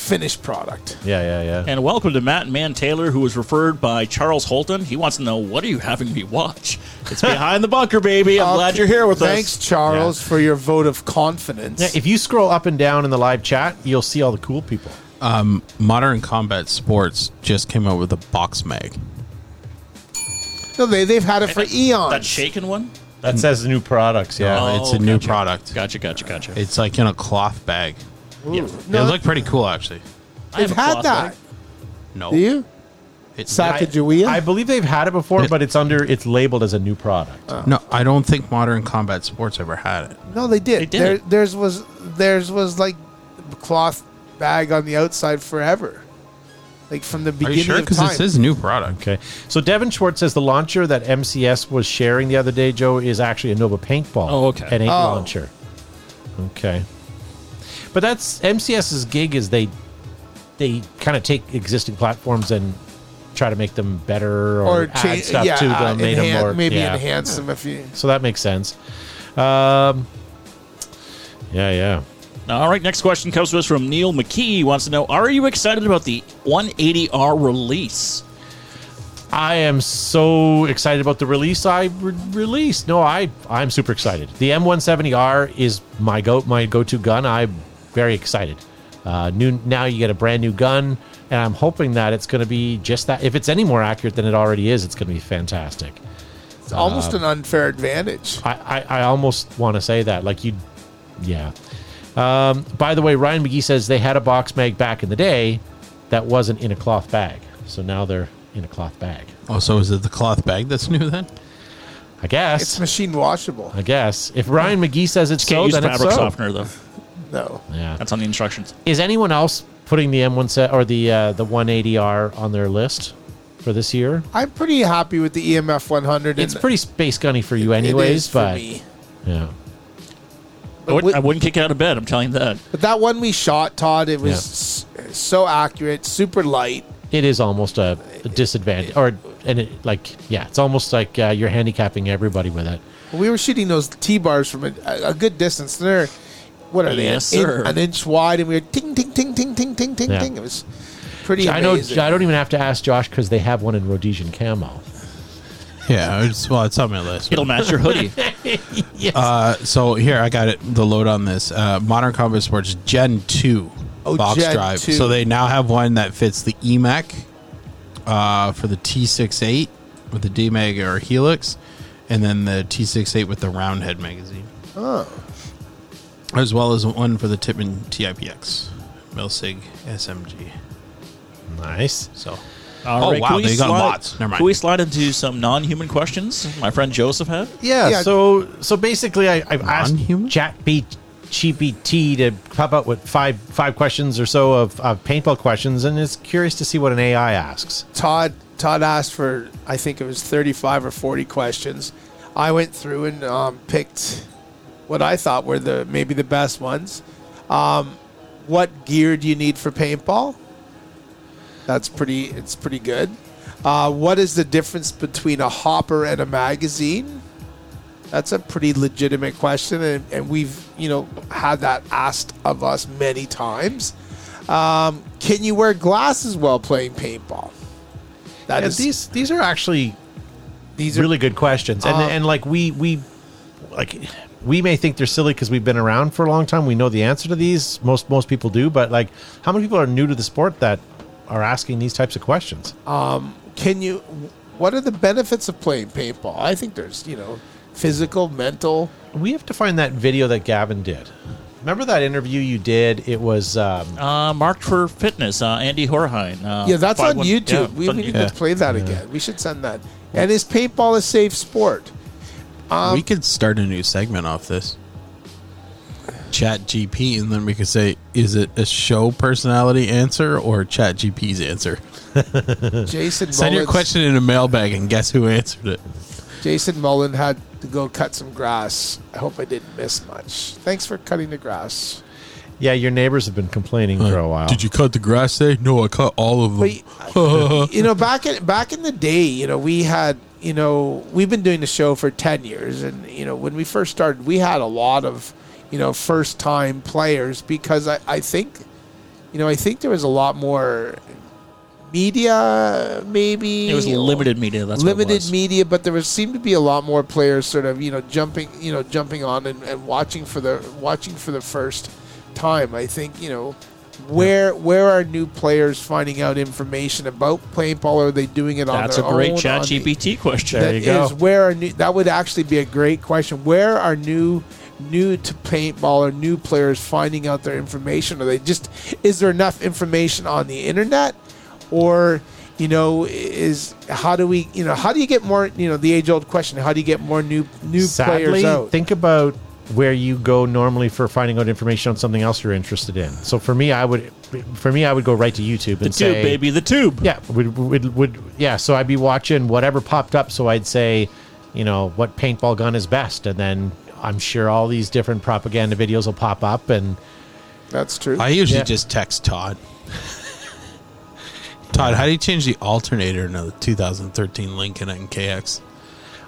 Speaker 3: finished product.
Speaker 1: Yeah, yeah, yeah.
Speaker 4: And welcome to Matt Man Taylor, who was referred by Charles Holton. He wants to know what are you having me watch? It's behind the bunker, baby. I'm glad you're here with
Speaker 3: Thanks,
Speaker 4: us.
Speaker 3: Thanks, Charles, for your vote of confidence.
Speaker 1: Yeah, if you scroll up and down in the live chat, you'll see all the cool people.
Speaker 2: Um, Modern Combat Sports just came out with a box mag.
Speaker 3: no, they they've had it for eons.
Speaker 4: That shaken one?
Speaker 1: That says new products. Yeah.
Speaker 2: Oh, it's a
Speaker 4: Oh,
Speaker 2: new product.
Speaker 4: Gotcha, gotcha, gotcha.
Speaker 2: It's like in a cloth bag.
Speaker 4: Yeah.
Speaker 3: No,
Speaker 2: it looked pretty cool, actually.
Speaker 4: I have
Speaker 3: they've
Speaker 4: a
Speaker 3: had
Speaker 4: cloth
Speaker 3: that.
Speaker 4: bag.
Speaker 2: No,
Speaker 3: Do you?
Speaker 2: It's
Speaker 3: Sacagawea?
Speaker 1: I believe they've had it before, but it's under it's labeled as a new product. Oh.
Speaker 2: no. I don't think Modern Combat Sports ever had it.
Speaker 3: No, they did.
Speaker 4: They did.
Speaker 3: There, theirs was theirs was like cloth bag on the outside forever, like from the
Speaker 2: Are
Speaker 3: beginning
Speaker 2: you sure?
Speaker 3: of
Speaker 2: Because
Speaker 3: time.
Speaker 2: it says new product.
Speaker 1: Okay. So Devin Schwartz says the launcher that MCS was sharing the other day, Joe, is actually a Nova paintball.
Speaker 4: Oh, okay.
Speaker 1: An eight
Speaker 3: Oh.
Speaker 1: launcher. Okay. But that's MCS's gig is they they kind of take existing platforms and try to make them better or,
Speaker 3: or
Speaker 1: add
Speaker 3: change,
Speaker 1: stuff
Speaker 3: yeah,
Speaker 1: to them,
Speaker 3: uh,
Speaker 1: made them
Speaker 3: enhan-
Speaker 1: more
Speaker 3: maybe
Speaker 1: yeah.
Speaker 3: enhance them if you.
Speaker 1: So that makes sense. Um, yeah, yeah.
Speaker 4: All right, next question comes to us from Neil McKee. He wants to know Are you excited about the 180R release?
Speaker 1: I am so excited about the release I re- released. No, I I'm super excited. The M170R is my go my go to gun. I'm very excited. Uh, new now you get a brand new gun, and I'm hoping that it's going to be just that. If it's any more accurate than it already is, it's going to be fantastic.
Speaker 3: It's almost an unfair advantage.
Speaker 1: I I, I almost want to say that like you, yeah. Um, by the way, Ryan McGee says they had a box mag back in the day that wasn't in a cloth bag, so now they're in a cloth bag.
Speaker 2: Oh, so is it the cloth bag that's new then?
Speaker 1: I guess.
Speaker 3: It's machine washable.
Speaker 1: I guess if Ryan McGee says it's
Speaker 4: Just can't
Speaker 1: so,
Speaker 4: use
Speaker 1: then it's
Speaker 4: fabric
Speaker 1: so.
Speaker 4: softener, though.
Speaker 3: No,
Speaker 1: Yeah.
Speaker 4: That's on the instructions.
Speaker 1: Is anyone else putting the M1 set or the uh, the 180R on their list for this year?
Speaker 3: I'm pretty happy with the EMF 100.
Speaker 1: It's
Speaker 3: and
Speaker 1: pretty space gunny for you,
Speaker 3: it
Speaker 1: anyways.
Speaker 3: is for
Speaker 1: but
Speaker 3: me.
Speaker 1: yeah,
Speaker 4: I wouldn't, I wouldn't kick it out of bed. I'm telling you that.
Speaker 3: But that one we shot, Todd, it was s- so accurate, super light.
Speaker 1: it is almost a, a disadvantage, or and it like yeah, it's almost like uh, you're handicapping everybody with it.
Speaker 3: We were shooting those T bars from a, a good distance. They're what are they?
Speaker 4: Yes,
Speaker 3: an, in-
Speaker 4: sir.
Speaker 3: an inch wide, and we were ting ting ting ting ting ting ting
Speaker 1: Yeah.
Speaker 3: ting. It was pretty.
Speaker 1: I know.
Speaker 3: amazing.
Speaker 1: I don't even have to ask Josh because they have one in Rhodesian camo.
Speaker 2: Yeah, it's, well, it's on my list.
Speaker 4: It'll match your hoodie.
Speaker 2: Uh, so here I got it. The load on this uh, Modern Combat Sports Gen Two
Speaker 3: Oh,
Speaker 2: box
Speaker 3: Gen
Speaker 2: drive.
Speaker 3: 2.
Speaker 2: So they now have one that fits the EMAC uh, for the T68 with the DMAG or Helix, and then the T68 with the round head magazine.
Speaker 3: Oh.
Speaker 2: As well as one for the Tippmann TIPX Milsig SMG.
Speaker 1: Nice.
Speaker 2: So
Speaker 4: All
Speaker 2: Oh,
Speaker 4: right,
Speaker 2: wow,
Speaker 4: can we
Speaker 2: they got
Speaker 4: slide-
Speaker 2: lots. Never mind.
Speaker 4: Can we slide into some non-human questions? My friend Joseph had.
Speaker 1: Yeah.
Speaker 3: Yeah.
Speaker 1: So so basically, I, I've asked
Speaker 2: Non-human?
Speaker 1: ChatGPT to pop out with five five questions or so of, of paintball questions, and it's curious to see what an AI asks.
Speaker 3: Todd Todd asked for I think it was 35 or 40 questions. I went through and um, picked what I thought were the maybe the best ones. Um, what gear do you need for paintball? That's pretty. It's pretty good. Uh, what is the difference between a hopper and a magazine? That's a pretty legitimate question, and, and we've you know had that asked of us many times. Um, can you wear glasses while playing paintball? That
Speaker 1: Yeah,
Speaker 3: is
Speaker 1: these these are actually
Speaker 3: these are
Speaker 1: really good questions, and
Speaker 3: Uh,
Speaker 1: and like we we like we may think they're silly because we've been around for a long time. We know the answer to these. Most most people do, but like, how many people are new to the sport that are asking these types of questions?
Speaker 3: Um, can you what are the benefits of playing paintball i think there's you know physical mental
Speaker 1: We have to find that video that Gavin did. Remember that interview you did? It was um,
Speaker 4: Uh, marked for fitness, uh, Andy Horheim. Uh,
Speaker 3: yeah that's on
Speaker 4: one-
Speaker 3: youtube
Speaker 4: yeah,
Speaker 3: we
Speaker 4: it's on
Speaker 3: need
Speaker 4: YouTube.
Speaker 3: to play that again we should send that and is paintball a safe sport Um,
Speaker 2: we could start a new segment off this. Chat GP, and then we could say, is it a show personality answer or Chat GP's answer?
Speaker 3: jason
Speaker 2: Send your
Speaker 3: Mullins-
Speaker 2: question in a mailbag and guess who answered it.
Speaker 3: jason mullen had to go cut some grass i hope i didn't miss much thanks for cutting the grass
Speaker 1: Yeah, your neighbors have been complaining for a while.
Speaker 2: Did you cut the grass today? No, I cut all of them.
Speaker 3: But, you know, back in back in the day, you know, we had, you know, we've been doing the show for ten years, and you know, when we first started, we had a lot of, you know, first time players because I, I think, you know, I think there was a lot more media, maybe
Speaker 4: It was limited media. That's what it
Speaker 3: limited
Speaker 4: was.
Speaker 3: media, but there was seemed to be a lot more players sort of you know jumping you know jumping on and, and watching for the watching for the first time. I think you know where where are new players finding out information about paintball? Are they doing it on
Speaker 4: That's a great chat
Speaker 3: the-
Speaker 4: GPT question.
Speaker 1: There you go.
Speaker 3: is where are new, that would actually be a great question. Where are new new to paintball or new players finding out their information? Are they just is there enough information on the internet, or you know is how do we you know how do you get more you know the age old question how do you get more new new
Speaker 1: Sadly,
Speaker 3: players out?
Speaker 1: think about where you go normally for finding out information on something else you're interested in. So for me, I would, for me, I would go right to YouTube
Speaker 4: The tube,
Speaker 1: say,
Speaker 4: baby, the tube.
Speaker 1: Yeah, would, would would yeah. So I'd be watching whatever popped up. So I'd say, you know, what paintball gun is best, and then I'm sure all these different propaganda videos will pop up, and
Speaker 3: That's true.
Speaker 2: I usually
Speaker 1: Yeah.
Speaker 2: just text Todd. Todd, how do you change the alternator in a 2013 Lincoln MKX?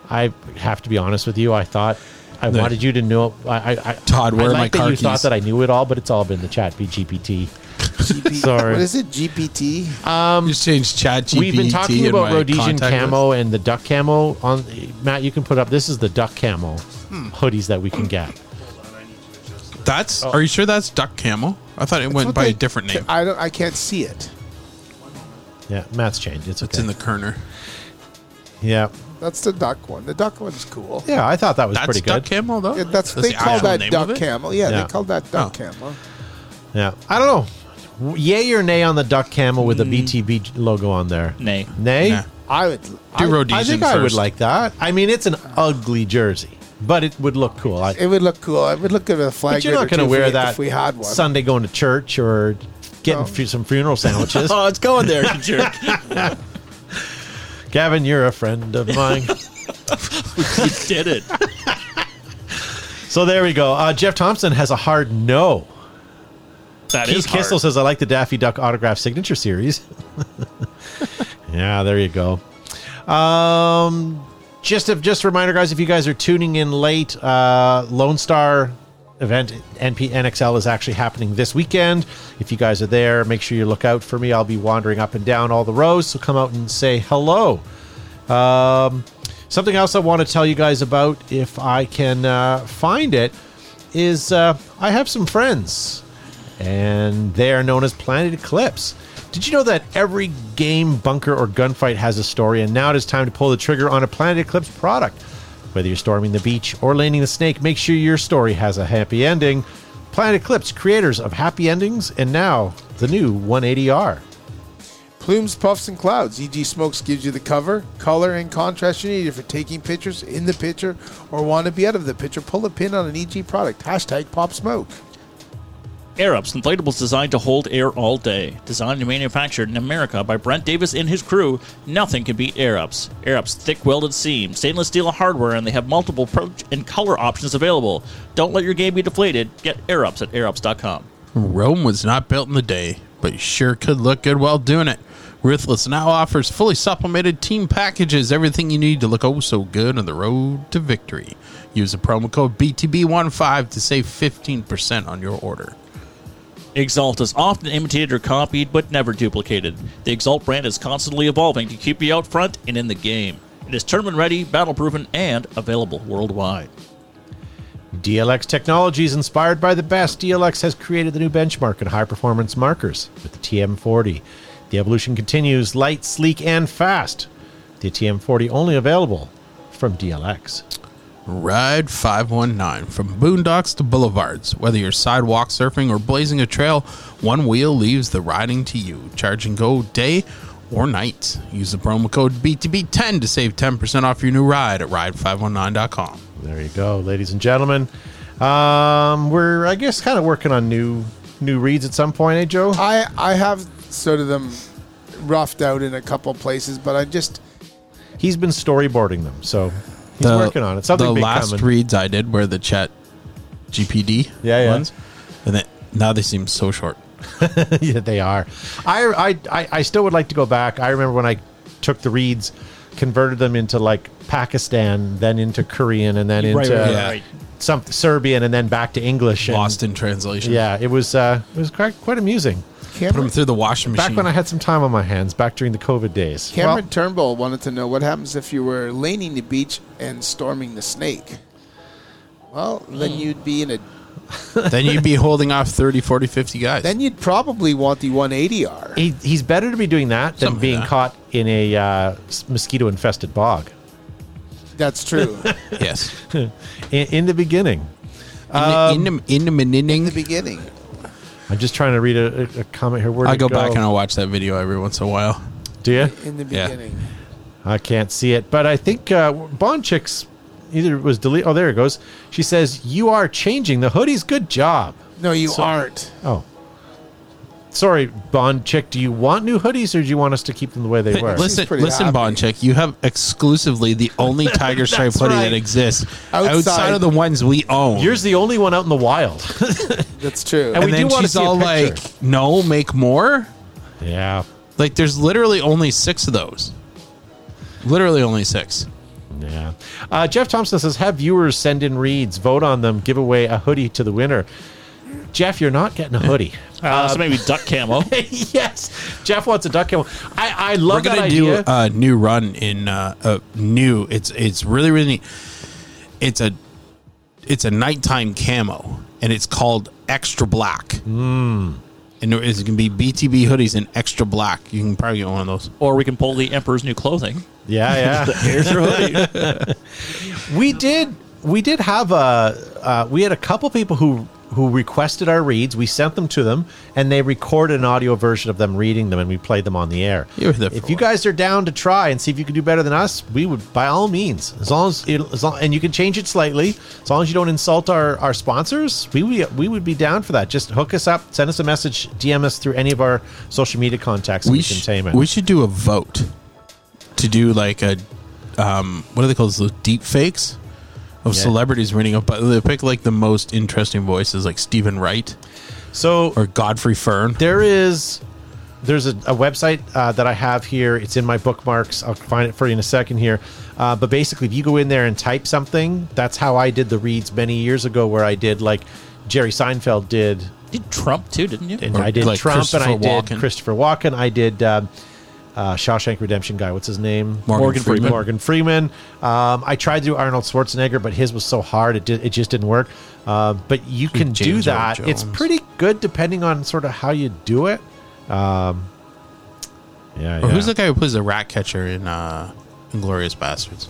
Speaker 1: I have to be honest with you. I thought I
Speaker 2: No.
Speaker 1: wanted you to know. I, I, I
Speaker 2: Todd, where
Speaker 1: I
Speaker 2: are my
Speaker 1: like that
Speaker 2: car
Speaker 1: you thought that I knew it all, but it's all been the chat GPT.
Speaker 3: GP,
Speaker 1: Sorry.
Speaker 3: What is it? GPT.
Speaker 2: just change Chat GPT.
Speaker 1: We've been talking about Rhodesian
Speaker 2: contact
Speaker 1: camo and the duck camo. On Matt, you can put up. This is the duck camo
Speaker 2: Hmm.
Speaker 1: hoodies that we can get.
Speaker 2: list. That's. Are you sure that's duck camo? I thought it
Speaker 3: That's
Speaker 2: went by
Speaker 3: they-
Speaker 2: a different name.
Speaker 3: I don't. I can't see it.
Speaker 1: Yeah, Matt's changed. It's okay.
Speaker 2: It's in the corner.
Speaker 1: yeah,
Speaker 3: That's the duck one. The duck one's cool.
Speaker 1: yeah. I thought that was
Speaker 2: That's
Speaker 1: pretty
Speaker 2: duck
Speaker 1: good.
Speaker 2: camo though.
Speaker 3: Yeah, that's,
Speaker 2: That's
Speaker 3: they
Speaker 2: the
Speaker 3: call
Speaker 2: actual
Speaker 3: that
Speaker 2: name
Speaker 3: duck
Speaker 2: of it?
Speaker 3: camo. Yeah,
Speaker 1: Yeah.
Speaker 3: they call that duck
Speaker 2: Oh.
Speaker 3: camo.
Speaker 1: Yeah, I don't know. Yay or nay on the duck camel with the.
Speaker 2: Hmm.
Speaker 1: BTB logo on there?
Speaker 4: Nay.
Speaker 1: Nay.
Speaker 2: Nah.
Speaker 3: I would.
Speaker 2: Do
Speaker 3: I,
Speaker 2: Rhodesian
Speaker 1: I think I would
Speaker 2: first.
Speaker 1: like that. I mean, it's an ugly jersey, but it would look cool. I,
Speaker 3: It would look cool. It would look good with a flag.
Speaker 1: but you're not going to
Speaker 3: two if
Speaker 1: wear that
Speaker 3: if we had one.
Speaker 1: Sunday going to church or getting
Speaker 3: No.
Speaker 1: fu- some funeral sandwiches.
Speaker 4: Oh, it's going there, you jerk.
Speaker 1: Gavin, you're a friend of mine.
Speaker 4: you did it.
Speaker 1: so there we go. Uh, Jeff Thompson has a hard no.
Speaker 4: That
Speaker 1: Keith
Speaker 4: is hard.
Speaker 1: Kissel says, I like the Daffy Duck autograph signature series. yeah, there you go. Um, just a, just a reminder, guys, if you guys are tuning in late, uh, Lone Star event NP NXL is actually happening this weekend. If you guys are there, make sure you look out for me. I'll be wandering up and down all the rows, so come out and say hello. Um, something else I want to tell you guys about, if I can uh, find it, is uh, I have some friends, and they are known as Planet Eclipse. Did you know that every game, bunker, or gunfight has a story, and now it is time to pull the trigger on a Planet Eclipse product? Whether you're storming the beach or landing the snake, make sure your story has a happy ending. Planet Eclipse, creators of happy endings, and now the new 180R.
Speaker 3: Plumes, puffs, and clouds. EG Smokes gives you the cover, color, and contrast you need for taking pictures in the picture or want to be out of the picture. Pull a pin on an EG product. Hashtag Pop Smoke.
Speaker 4: Air Ups, inflatables designed to hold air all day. Designed and manufactured in America by Brent Davis and his crew, nothing can beat Airups. Airups thick welded seam, stainless steel hardware, and they have multiple approach and color options available. Don't let your game be deflated. Get Airups at airups.com.
Speaker 2: Rome was not built in the day, but you sure could look good while doing it. Ruthless now offers fully supplemented team packages, everything you need to look oh so good on the road to victory. Use the promo code BTB15 to save 15% on your order.
Speaker 4: Exalt is often imitated or copied, but never duplicated. The Exalt brand is constantly evolving to keep you out front and in the game. It is tournament ready, battle proven, and available worldwide.
Speaker 1: DLX Technologies, inspired by the best, DLX has created the new benchmark in high performance markers with the TM40. The evolution continues light, sleek, and fast. The TM40 only available from DLX.
Speaker 2: Ride 519 from boondocks to boulevards. Whether you're sidewalk surfing or blazing a trail, one wheel leaves the riding to you. Charge and go day or night. Use the promo code BTB10 to save 10% off your new ride at ride519.com.
Speaker 1: There you go, ladies and gentlemen. Um, we're, I guess, kind of working on new new reads at some point, eh, Joe?
Speaker 3: I I have sort of them roughed out in a couple places, but I just
Speaker 1: He's been storyboarding them, so he's working on it. Something
Speaker 2: the
Speaker 1: big
Speaker 2: last
Speaker 1: coming.
Speaker 2: reads I did were the chat GPT
Speaker 1: Yeah, yeah.
Speaker 2: ones. And then Now they seem so short.
Speaker 1: yeah, they are. I, I, I, I still would like to go back. I remember when I took the reads, converted them into like Pakistan, then into Korean, and then
Speaker 4: Right,
Speaker 1: into
Speaker 4: right,
Speaker 2: Yeah.
Speaker 4: right.
Speaker 1: some Serbian, and then back to English. and-
Speaker 2: Lost in translation.
Speaker 1: Yeah, it was uh, it was quite quite amusing.
Speaker 2: Put them through the washing machine.
Speaker 1: Back when I had some time on my hands, back during the COVID days.
Speaker 3: Cameron Turnbull wanted to know what happens if you were laning the beach and storming the snake. Well, then you'd be in a.
Speaker 2: then you'd be holding off 30, 40, 50 guys.
Speaker 3: Then you'd probably want the 180R.
Speaker 1: he, he's better to be doing that than
Speaker 2: Something like
Speaker 1: being
Speaker 2: that.
Speaker 1: caught in a uh, mosquito infested bog.
Speaker 3: That's true.
Speaker 2: yes.
Speaker 1: In, in the beginning,
Speaker 2: In, the, in the in the
Speaker 3: in the beginning.
Speaker 1: I'm just trying to read a, a- a comment here. Where
Speaker 2: I go, back and I'll watch that video every once in a while.
Speaker 1: do you?
Speaker 3: In the
Speaker 2: Yeah.
Speaker 3: beginning.
Speaker 1: I can't see it, but I think uh, Bond Chicks either was delete. Oh, there it goes. She says you are changing the hoodies. Good job.
Speaker 3: No, you
Speaker 1: So-
Speaker 3: aren't.
Speaker 1: Oh, sorry, Bond Chick. Do you want new hoodies, or do you want us to keep them the way they were?
Speaker 2: listen, listen,
Speaker 3: happy.
Speaker 2: Bond chick. You have exclusively the only tiger stripe hoodie
Speaker 1: right.
Speaker 2: that exists
Speaker 3: Outside.
Speaker 2: outside. of the ones we own.
Speaker 1: Yours the only one out in the wild.
Speaker 3: That's true.
Speaker 1: And
Speaker 2: and
Speaker 1: we
Speaker 2: then
Speaker 1: do wanna
Speaker 2: she's all like, "No, make more."
Speaker 1: yeah,
Speaker 2: Like, there's literally only six of those. Literally only six.
Speaker 1: yeah. Uh, Jeff Thompson says have viewers send in reads, vote on them, give away a hoodie to the winner. Jeff, you're not getting a hoodie.
Speaker 4: Uh, so maybe duck camo.
Speaker 1: yes, Jeff wants a duck camo. I, I love
Speaker 2: We're
Speaker 1: that
Speaker 2: gonna do
Speaker 1: idea.
Speaker 2: a new run in uh, a new. It's it's really really. neat. It's a it's a nighttime camo, and it's called extra black. Mm. And it's gonna be BTB hoodies in extra black. You can probably get one of those.
Speaker 4: or we can pull the Emperor's New Clothing.
Speaker 1: yeah, yeah.
Speaker 4: Here's your hoodie.
Speaker 1: we did we did have a uh, we had a couple people who who requested our reads. We sent them to them and they recorded an audio version of them reading them and we played them on the air.
Speaker 2: You were there for
Speaker 1: if you guys are down to try and see if you can do better than us we would by all means as long as, it, as long, and you can change it slightly as long as you don't insult our, our sponsors we, we we would be down for that. Just hook us up send us a message dm us through any of our social media contacts we, can
Speaker 2: sh-
Speaker 1: tame it.
Speaker 2: we should do a vote to do like a um, what do they call? Those deep fakes of
Speaker 1: Yeah.
Speaker 2: celebrities reading up. But they pick like the most interesting voices, like Steven Wright
Speaker 1: so
Speaker 2: or Godfrey Fern.
Speaker 1: There is there's a, a website uh, that I have here. It's in my bookmarks. I'll find it for you in a second here. Uh, but basically, if you go in there and type something, that's how I did the reads many years ago, where I did like Jerry Seinfeld did,
Speaker 4: did Trump too, didn't you?
Speaker 1: and
Speaker 2: Or
Speaker 1: I did
Speaker 2: like
Speaker 1: Trump, and I did
Speaker 2: Walken.
Speaker 1: Christopher Walken. I did um, uh, Shawshank Redemption guy. What's his name?
Speaker 2: Morgan
Speaker 4: Morgan
Speaker 2: Freeman.
Speaker 4: Freeman.
Speaker 1: Morgan Freeman. Um, I tried to do Arnold Schwarzenegger, but his was so hard it did, it just didn't work. Uh, but you can do
Speaker 2: James Earl
Speaker 1: that. It's pretty good depending on sort of how you do it. Um, yeah,
Speaker 2: Or
Speaker 1: yeah.
Speaker 2: who's the guy who plays the rat catcher in uh, Inglourious Basterds?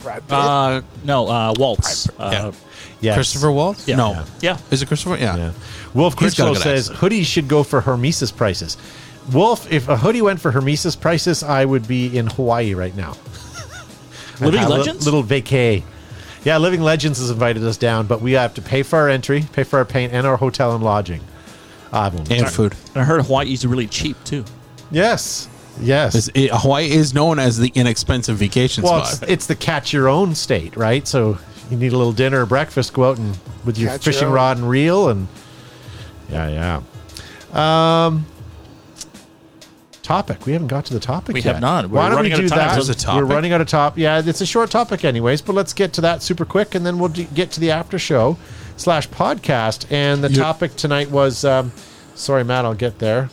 Speaker 3: Brad
Speaker 4: Uh, no, uh, Waltz. Uh,
Speaker 2: Yeah.
Speaker 1: Yes.
Speaker 2: Christopher Waltz?
Speaker 4: Yeah.
Speaker 2: No.
Speaker 1: Yeah.
Speaker 4: yeah.
Speaker 2: Is it Christopher? Yeah.
Speaker 1: Yeah. Wolf
Speaker 2: He's
Speaker 1: Critchlow says
Speaker 2: accent.
Speaker 1: hoodies should go for Hermesis prices. Wolf, if a hoodie went for Hermesis prices, I would be in Hawaii right now.
Speaker 4: Living
Speaker 1: I'd a
Speaker 4: Legends?
Speaker 1: little vacay. Yeah, Living Legends has invited us down, but we have to pay for our entry, pay for our paint, and our hotel and lodging. I will-
Speaker 2: And food.
Speaker 4: And I heard Hawaii's really cheap too.
Speaker 1: yes, yes.
Speaker 2: It- Hawaii is known as the inexpensive vacation
Speaker 1: well, it's,
Speaker 2: spot.
Speaker 1: it's the catch your own state, right? So you need a little dinner or breakfast, go out and with your
Speaker 3: Catch
Speaker 1: fishing
Speaker 3: own.
Speaker 1: rod and reel, and yeah, yeah. Um, topic. We haven't got to the topic.
Speaker 4: We
Speaker 1: yet.
Speaker 4: have not. We're
Speaker 1: Why don't
Speaker 4: running
Speaker 1: we
Speaker 4: out
Speaker 1: do
Speaker 4: of time.
Speaker 1: that?
Speaker 2: There's a topic?
Speaker 1: We're running out of top. Yeah, it's a short topic, anyways. But let's get to that super quick, and then we'll d- get to the after show slash podcast. And the
Speaker 2: You-
Speaker 1: topic tonight was. Um, sorry, Matt. I'll get there.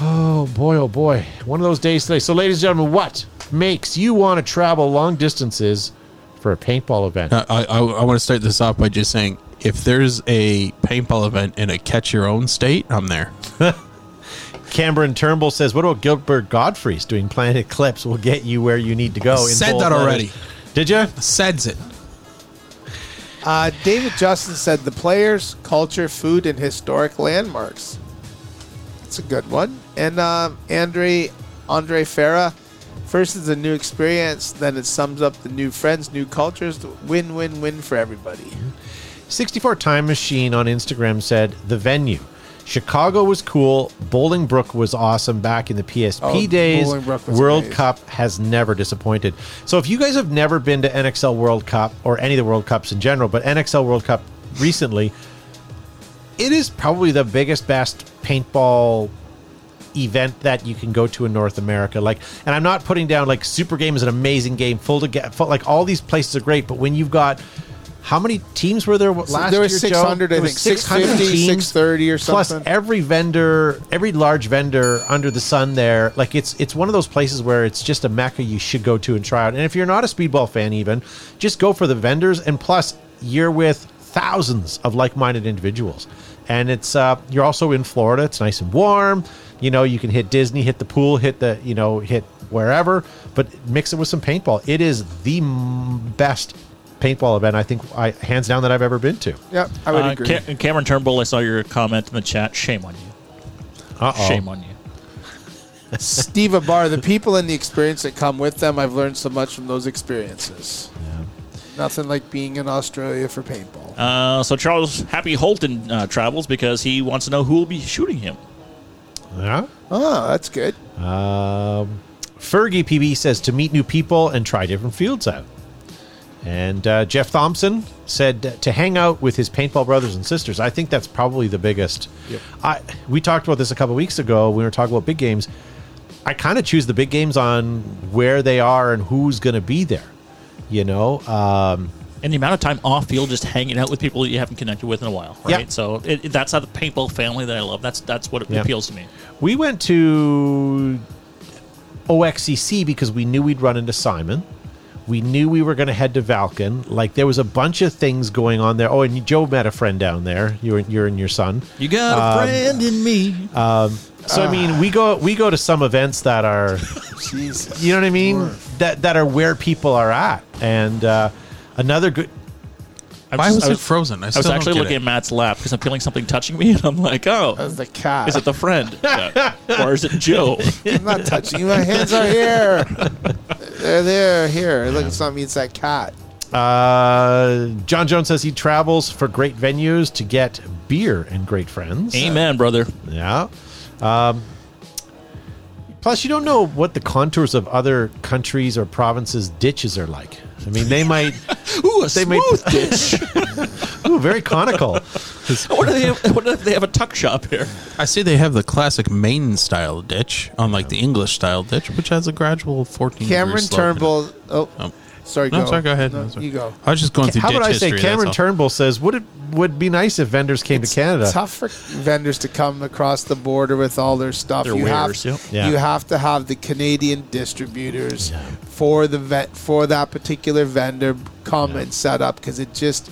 Speaker 1: Oh boy, oh boy. One of those days today. So, ladies and gentlemen, what makes you want to travel long distances for a paintball event?
Speaker 2: Uh, I, I, I want to start this off by just saying if there's a paintball event in a catch your own state, I'm there.
Speaker 1: Cameron Turnbull says, What about Gilbert Gottfried's doing Planet Eclipse will get you where you need to go? in
Speaker 2: Said
Speaker 1: bold
Speaker 2: that
Speaker 1: letters."
Speaker 2: already.
Speaker 1: Did you?
Speaker 2: Says it.
Speaker 3: Uh, David Justin said the players, culture, food, and historic landmarks. That's a good one. And um, Andre Andre Farah, first is a new experience, then it sums up the new friends, new cultures. Win, win, win for everybody.
Speaker 1: 64 Time Machine on Instagram said, The venue. Chicago was cool. Bolingbrook was awesome back in the PSP
Speaker 3: Oh,
Speaker 1: days. World
Speaker 3: amazing.
Speaker 1: Cup has never disappointed. So if you guys have never been to NXL World Cup or any of the World Cups in general, but NXL World Cup recently. It is probably the biggest, best paintball event that you can go to in North America. Like, and I'm not putting down like Super Game is an amazing game, full to get, full, like all these places are great. But when you've got how many teams were there last
Speaker 3: there
Speaker 1: year?
Speaker 3: was
Speaker 1: Joe?
Speaker 3: 600, I
Speaker 1: There was
Speaker 3: think, 650, 630 or something.
Speaker 1: Plus every vendor, every large vendor under the sun there, like it's it's one of those places where it's just a mecca you should go to and try out. And if you're not a speedball fan, even just go for the vendors. And plus, you're with thousands of like-minded individuals, and it's uh, you're also in Florida. It's nice and warm. You know, you can hit Disney, hit the pool, hit the you know hit wherever, but mix it with some paintball. It is the m- best paintball event I think I hands down that I've ever been to.
Speaker 3: Yeah, I would
Speaker 4: Uh,
Speaker 3: agree.
Speaker 4: Ca- Cameron Turnbull, I saw your comment in the chat. Shame on you.
Speaker 1: Uh-oh.
Speaker 4: Shame on you.
Speaker 3: Steve Abar, the people and the experience that come with them, I've learned so much from those experiences. Nothing like being in Australia for paintball.
Speaker 4: Uh, so Charles Happy Holton uh, travels because he wants to know who will be shooting him.
Speaker 1: Yeah.
Speaker 3: Oh, that's good.
Speaker 1: Um, Fergie PB says to meet new people and try different fields out. And uh, Jeff Thompson said to hang out with his paintball brothers and sisters. I think that's probably the biggest. I we talked about this a couple weeks ago. when We were talking about big games. I kind of choose the big games on where they are and who's going to be there. You know, um,
Speaker 4: And the amount of time off field just hanging out with people you haven't connected with in a while, right?
Speaker 1: Yeah.
Speaker 4: So it, it- that's how the paintball family that I love. That's that's what
Speaker 1: Yeah.
Speaker 4: appeals to me.
Speaker 1: we went to OXCC because we knew we'd run into Simon. We knew we were going to head to Valken. Like there was a bunch of things going on there. Oh, and Joe met a friend down there. You and you're and your son.
Speaker 4: You got a friend in me.
Speaker 1: Um, So I mean, we go we go to some events that are,
Speaker 3: Jesus.
Speaker 1: you know what I mean, that that are where people are at. And uh, another good.
Speaker 4: I
Speaker 2: Why was
Speaker 4: I
Speaker 2: it frozen? I,
Speaker 4: I was actually looking
Speaker 2: get
Speaker 4: at. Matt's lap because I'm feeling something touching me, and I'm like, oh,
Speaker 3: That's the cat.
Speaker 4: is it the friend? Yeah. or is it Joe?
Speaker 3: I'm not touching you. My hands are here. They're there, here. Look, it's not me. It's that cat.
Speaker 1: Uh, John Jones says he travels for great venues to get beer and great friends.
Speaker 4: Amen, brother.
Speaker 1: Yeah. Um, plus, you don't know what the contours of other countries or provinces' ditches are like. I mean, they might.
Speaker 4: Ooh, a
Speaker 1: They may-
Speaker 4: smooth ditch.
Speaker 1: Ooh, very conical.
Speaker 4: what, do they have, what if they have a tuck shop here?
Speaker 2: I see they have the classic Maine style ditch, unlike the English style ditch, which has a gradual 14
Speaker 3: Cameron
Speaker 2: degree slope.
Speaker 3: Turnbull. Oh,
Speaker 2: Oh.
Speaker 3: Sorry.
Speaker 2: No,
Speaker 3: go.
Speaker 2: sorry, go ahead.
Speaker 3: No,
Speaker 2: No, sorry.
Speaker 3: you go.
Speaker 2: I was just going through
Speaker 1: How
Speaker 2: ditch
Speaker 1: would I say?
Speaker 2: history.
Speaker 1: Cameron
Speaker 2: that's all.
Speaker 1: Turnbull says, "Would it would be nice if vendors came to Canada?"
Speaker 3: Tough for vendors to come across the border with all their stuff.
Speaker 4: Their
Speaker 3: you
Speaker 4: wares,
Speaker 3: have,
Speaker 4: yep.
Speaker 1: Yeah.
Speaker 3: you have to have the Canadian distributors for the vet for that particular vendor come and set up because it just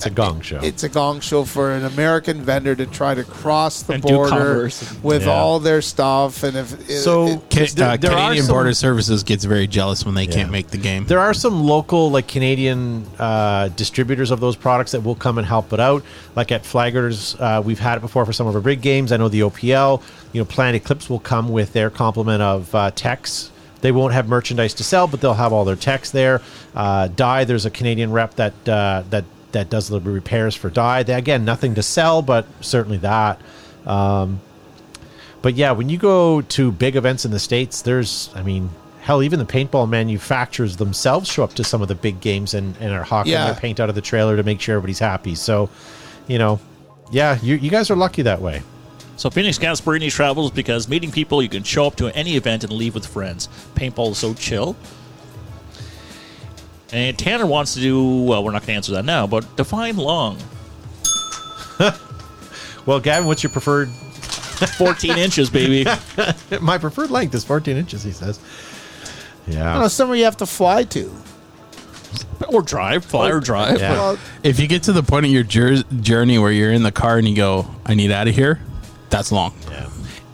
Speaker 1: It's a gong show.
Speaker 3: it's a gong show for an American vendor to try to cross the
Speaker 4: And do
Speaker 3: border
Speaker 4: commerce.
Speaker 3: with
Speaker 1: Yeah.
Speaker 3: all their stuff and if it-
Speaker 1: So-
Speaker 3: it-
Speaker 2: Ca-
Speaker 1: There-
Speaker 2: uh,
Speaker 1: there are
Speaker 2: Canadian
Speaker 1: some-
Speaker 2: Border Services gets very jealous when they
Speaker 1: Yeah.
Speaker 2: can't make the game.
Speaker 1: There are some local, like Canadian uh, distributors of those products that will come and help it out. Like at Flaggers, uh, we've had it before for some of our big games. I know the OPL, you know, Planet Eclipse will come with their complement of uh, techs. They won't have merchandise to sell, but they'll have all their techs there. Uh, Dye, there's a Canadian rep that uh, that that does the repairs for Dye. They, again, nothing to sell, but certainly that. Um, but yeah, when you go to big events in the states, there's, I mean, hell, even the paintball manufacturers themselves show up to some of the big games and, and are hawking
Speaker 3: Yeah.
Speaker 1: their paint out of the trailer to make sure everybody's happy. So, you know, yeah, you, you guys are lucky that way.
Speaker 4: So Phoenix Gasparini travels because meeting people, you can show up to any event and leave with friends. Paintball is so chill. And Tanner wants to do well. We're not going to answer that now, but define long.
Speaker 1: Well, Gavin, what's your preferred?
Speaker 4: 14 inches, baby.
Speaker 1: My preferred length is 14 inches. He says.
Speaker 3: I don't
Speaker 1: Yeah.
Speaker 3: know, somewhere you have to fly to.
Speaker 4: or drive, fly or drive.
Speaker 1: Yeah.
Speaker 3: Well,
Speaker 2: If you get to the point of your jour- journey where you're in the car and you go, I need out of here, that's long.
Speaker 1: Yeah.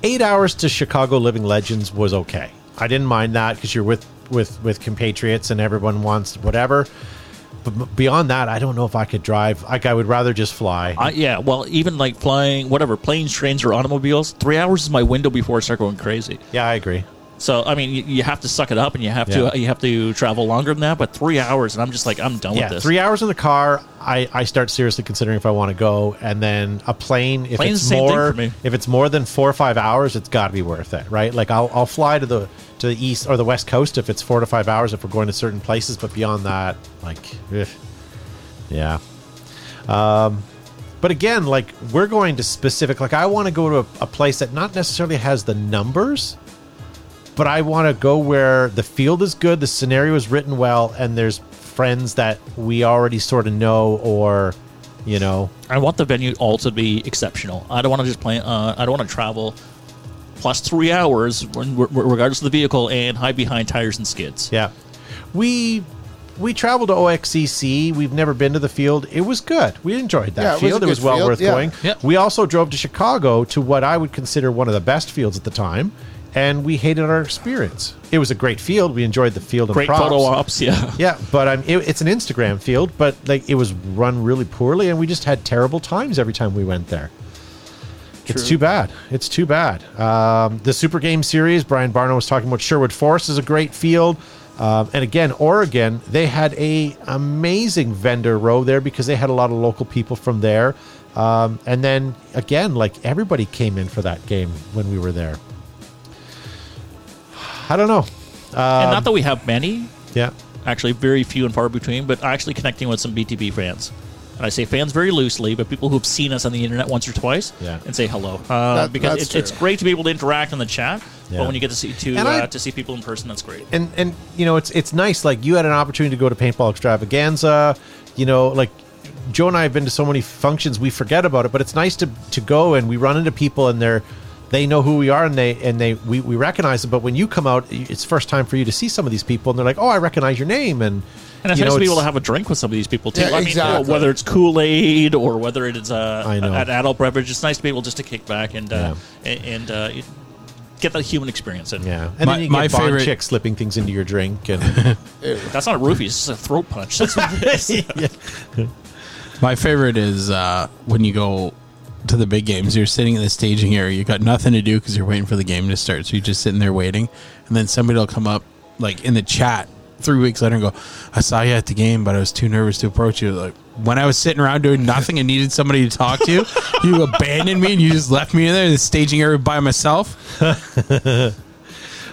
Speaker 1: Eight hours to Chicago Living Legends was okay. I didn't mind that because you're with with with compatriots and everyone wants whatever. But beyond that, I don't know if I could drive. Like I would rather just fly.
Speaker 4: I, yeah, well, even like flying, whatever, planes, trains, or automobiles, three hours is my window before I start going crazy.
Speaker 1: yeah, I agree.
Speaker 4: So, I mean, you, you have to suck it up and you have
Speaker 1: Yeah.
Speaker 4: to you have to travel longer than that. But three hours, and I'm just like, I'm done
Speaker 1: Yeah,
Speaker 4: with this.
Speaker 1: three hours in the car. I, I start seriously considering if I want to go, and then a plane. If
Speaker 4: Plane's
Speaker 1: it's
Speaker 4: the same thing
Speaker 1: more, if it's more than four or five hours, it's got to be worth it, right? Like I'll I'll fly to the to the east or the west coast if it's four to five hours if we're going to certain places, but beyond that, like, eh, yeah. But again, like we're going to specific. Like I want to go to a, a place that not necessarily has the numbers, but I want to go where the field is good, the scenario is written well, and there's friends that we already sort of know, or you know,
Speaker 4: I want the venue all to be exceptional. I don't want to just play. Uh, I don't want to travel plus three hours, regardless of the vehicle, and hide behind tires and skids.
Speaker 1: yeah. We we traveled to OXCC. We've never been to the field. It was good. We enjoyed that
Speaker 3: Yeah, it was
Speaker 1: field.
Speaker 3: a
Speaker 1: it was well
Speaker 3: field,
Speaker 1: worth
Speaker 3: yeah.
Speaker 1: going.
Speaker 2: Yep.
Speaker 1: We also drove to Chicago to what I would consider one of the best fields at the time, and we hated our experience. It was a great field. We enjoyed the field and
Speaker 4: Great
Speaker 1: props.
Speaker 4: photo ops, yeah.
Speaker 1: Yeah, but um, it, it's an Instagram field, but like it was run really poorly, and we just had terrible times every time we went there. It's too bad. It's too bad. Um, the Super Game Series, Brian Barno was talking about Sherwood Forest is a great field. Um, and again, Oregon, they had a amazing vendor row there because they had a lot of local people from there. Um, and then again, like everybody came in for that game when we were there. I don't know.
Speaker 4: and not that we have many,
Speaker 1: Yeah.
Speaker 4: actually very few and far between, but actually connecting with some BTB fans. And I say fans very loosely, but people who've seen us on the internet once or twice
Speaker 1: Yeah.
Speaker 4: and say hello. Uh,
Speaker 3: That-
Speaker 4: because
Speaker 3: that's
Speaker 4: it's, it's great to be able to interact in the chat,
Speaker 1: Yeah.
Speaker 4: but when you get to see to
Speaker 1: And I-
Speaker 4: uh, to see people in person, that's great.
Speaker 1: and and you know it's it's nice like you had an opportunity to go to paintball extravaganza you know like joe and i have been to so many functions we forget about it but it's nice to to go and we run into people and they're they know who we are and they and they we, we recognize them but when you come out it's first time for you to see some of these people and they're like oh i recognize your name and
Speaker 4: And it's
Speaker 1: you
Speaker 4: nice
Speaker 1: know,
Speaker 4: to be able to have a drink with some of these people too.
Speaker 3: Yeah,
Speaker 4: I mean,
Speaker 3: exactly.
Speaker 4: whether it's Kool Aid or whether it is uh,
Speaker 1: I know.
Speaker 4: an adult beverage, it's nice to be able just to kick back and uh, and, and uh, get that human experience. in.
Speaker 1: yeah and
Speaker 2: My-
Speaker 1: then you
Speaker 2: my
Speaker 1: get Bond
Speaker 2: favorite-
Speaker 1: chick slipping things into your drink and
Speaker 4: that's not a roofie; it's just a throat punch. That's what it is.
Speaker 2: My favorite is uh, when you go to the big games. You're sitting in the staging area. You got nothing to do because you're waiting for the game to start. So you're just sitting there waiting, and then somebody will come up, like in the chat, three weeks later, and go, "I saw you at the game, but I was too nervous to approach you." Like when I was sitting around doing nothing and needed somebody to talk to, you abandoned me and you just left me in there in the staging area by myself.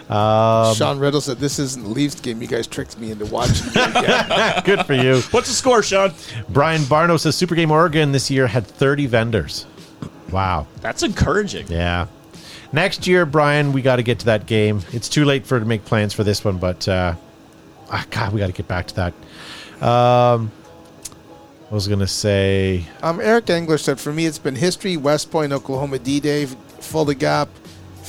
Speaker 1: Um,
Speaker 3: Sean Riddle said, "This isn't the Leafs game. You guys tricked me into watching
Speaker 1: good for you
Speaker 4: What's the score, Sean?
Speaker 1: brian barno says super game oregon this year had 30 vendors wow
Speaker 4: That's encouraging.
Speaker 1: Yeah. Next year, Brian, we got to get to that game. It's too late for to make plans for this one, but uh, ah, God, we got to get back to that. Um, I was gonna say,
Speaker 3: um, Eric Engler said, "For me, it's been history. West Point, Oklahoma D-Day, Fulda Gap,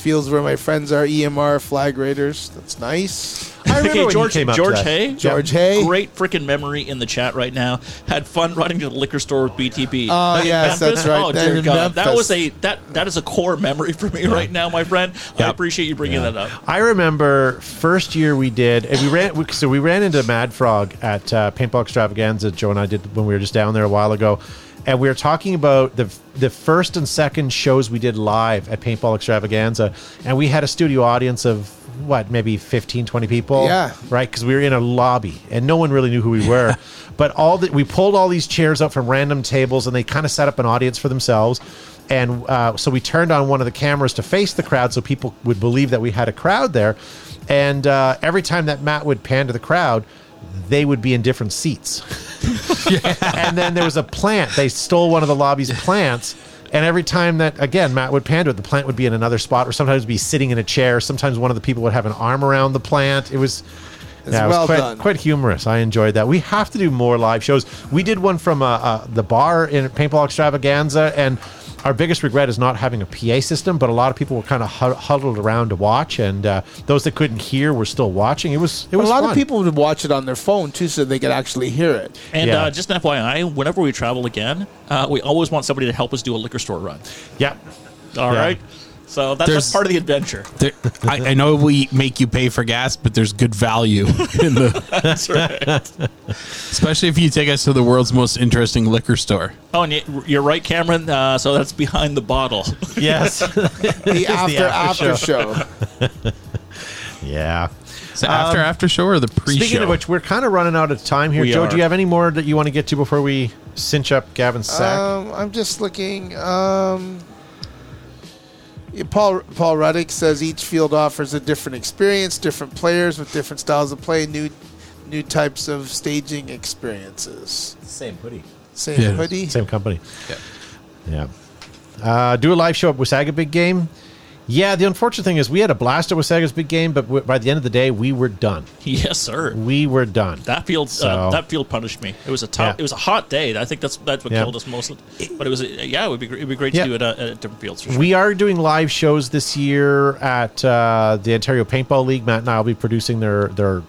Speaker 3: fields where my friends are. EMR, Flag Raiders. That's nice.
Speaker 1: I remember
Speaker 4: Okay, George,
Speaker 1: came up
Speaker 4: George. Hay.
Speaker 3: George Hay.
Speaker 4: Great freaking memory in the chat right now. Had fun running to the liquor store with BTB.
Speaker 3: Oh,
Speaker 4: In
Speaker 3: yes, that's right.
Speaker 4: Oh, dear
Speaker 3: in
Speaker 4: God. That was a that that is a core memory for me right now, my friend. I appreciate you bringing that up.
Speaker 1: I remember first year we did, and we ran. we- So we ran into Mad Frog at uh, Paintball Extravaganza. Joe and I did when we were just down there a while ago, and we were talking about the the first and second shows we did live at Paintball Extravaganza, and we had a studio audience of what maybe 15 20 people?
Speaker 3: Yeah.
Speaker 1: right? Because we were in a lobby and no one really knew who we were. But all that we pulled all these chairs up from random tables and they kind of set up an audience for themselves. And uh, so we turned on one of the cameras to face the crowd so people would believe that we had a crowd there. And uh, every time that matt would pan to the crowd they would be in different seats and then there was a plant they stole one of the lobby's plants and every time that again matt would pan to it the plant would be in another spot or sometimes be sitting in a chair sometimes one of the people would have an arm around the plant it was yeah, it was
Speaker 3: well
Speaker 1: quite,
Speaker 3: done.
Speaker 1: quite humorous. I enjoyed that. We have to do more live shows. We did one from uh, uh, the bar in Paintball Extravaganza, and our biggest regret is not having a PA system. But a lot of people were kind of huddled around to watch, and uh, those that couldn't hear were still watching. It was it
Speaker 3: But
Speaker 1: was
Speaker 3: a lot
Speaker 1: fun.
Speaker 3: of people would watch it on their phone too, so they could actually hear it.
Speaker 4: And
Speaker 1: Yeah.
Speaker 4: uh, just an FYI, whenever we travel again, uh, we always want somebody to help us do a liquor store run.
Speaker 1: Yeah,
Speaker 4: All
Speaker 1: Yeah.
Speaker 4: right, So that's,
Speaker 2: There's-
Speaker 4: that's part of the adventure.
Speaker 2: There, I, I know we make you pay for gas, but there's good value in the,
Speaker 4: That's right.
Speaker 2: especially if you take us to the world's most interesting liquor store.
Speaker 4: oh, and you're right, Cameron. Uh, so that's behind the bottle.
Speaker 1: yes,
Speaker 3: The after
Speaker 1: after
Speaker 3: after show.
Speaker 1: yeah.
Speaker 2: So after after show or the pre-show?
Speaker 1: Speaking of which, we're kind of running out of time here.
Speaker 4: We
Speaker 1: Joe,
Speaker 4: are.
Speaker 1: do you have any more that you want to get to before we cinch up Gavin's sack?
Speaker 3: Um, I'm just looking. Um, yeah, Paul Paul Ruddick says each field offers a different experience, different players with different styles of play, new new types of staging experiences.
Speaker 1: Same hoodie.
Speaker 3: Same
Speaker 2: Yeah.
Speaker 3: hoodie.
Speaker 1: Same company. Yeah. Uh, do a live show at Wasaga Big Game. Yeah, the unfortunate thing is we had a blast at Wasaga's Big Game, but w- by the end of the day, we were done.
Speaker 4: Yes, sir.
Speaker 1: We were done.
Speaker 4: That field,
Speaker 1: So-
Speaker 4: uh, that field punished me. It was a tough.
Speaker 1: Yeah.
Speaker 4: It was a hot day. I think that's that's what
Speaker 1: Yeah.
Speaker 4: killed us most. But it was, a, yeah, it would be it would be great
Speaker 1: Yeah.
Speaker 4: to do it at, at different fields. Sure.
Speaker 1: We are doing live shows this year at uh, the Ontario Paintball League. Matt and I will be producing their their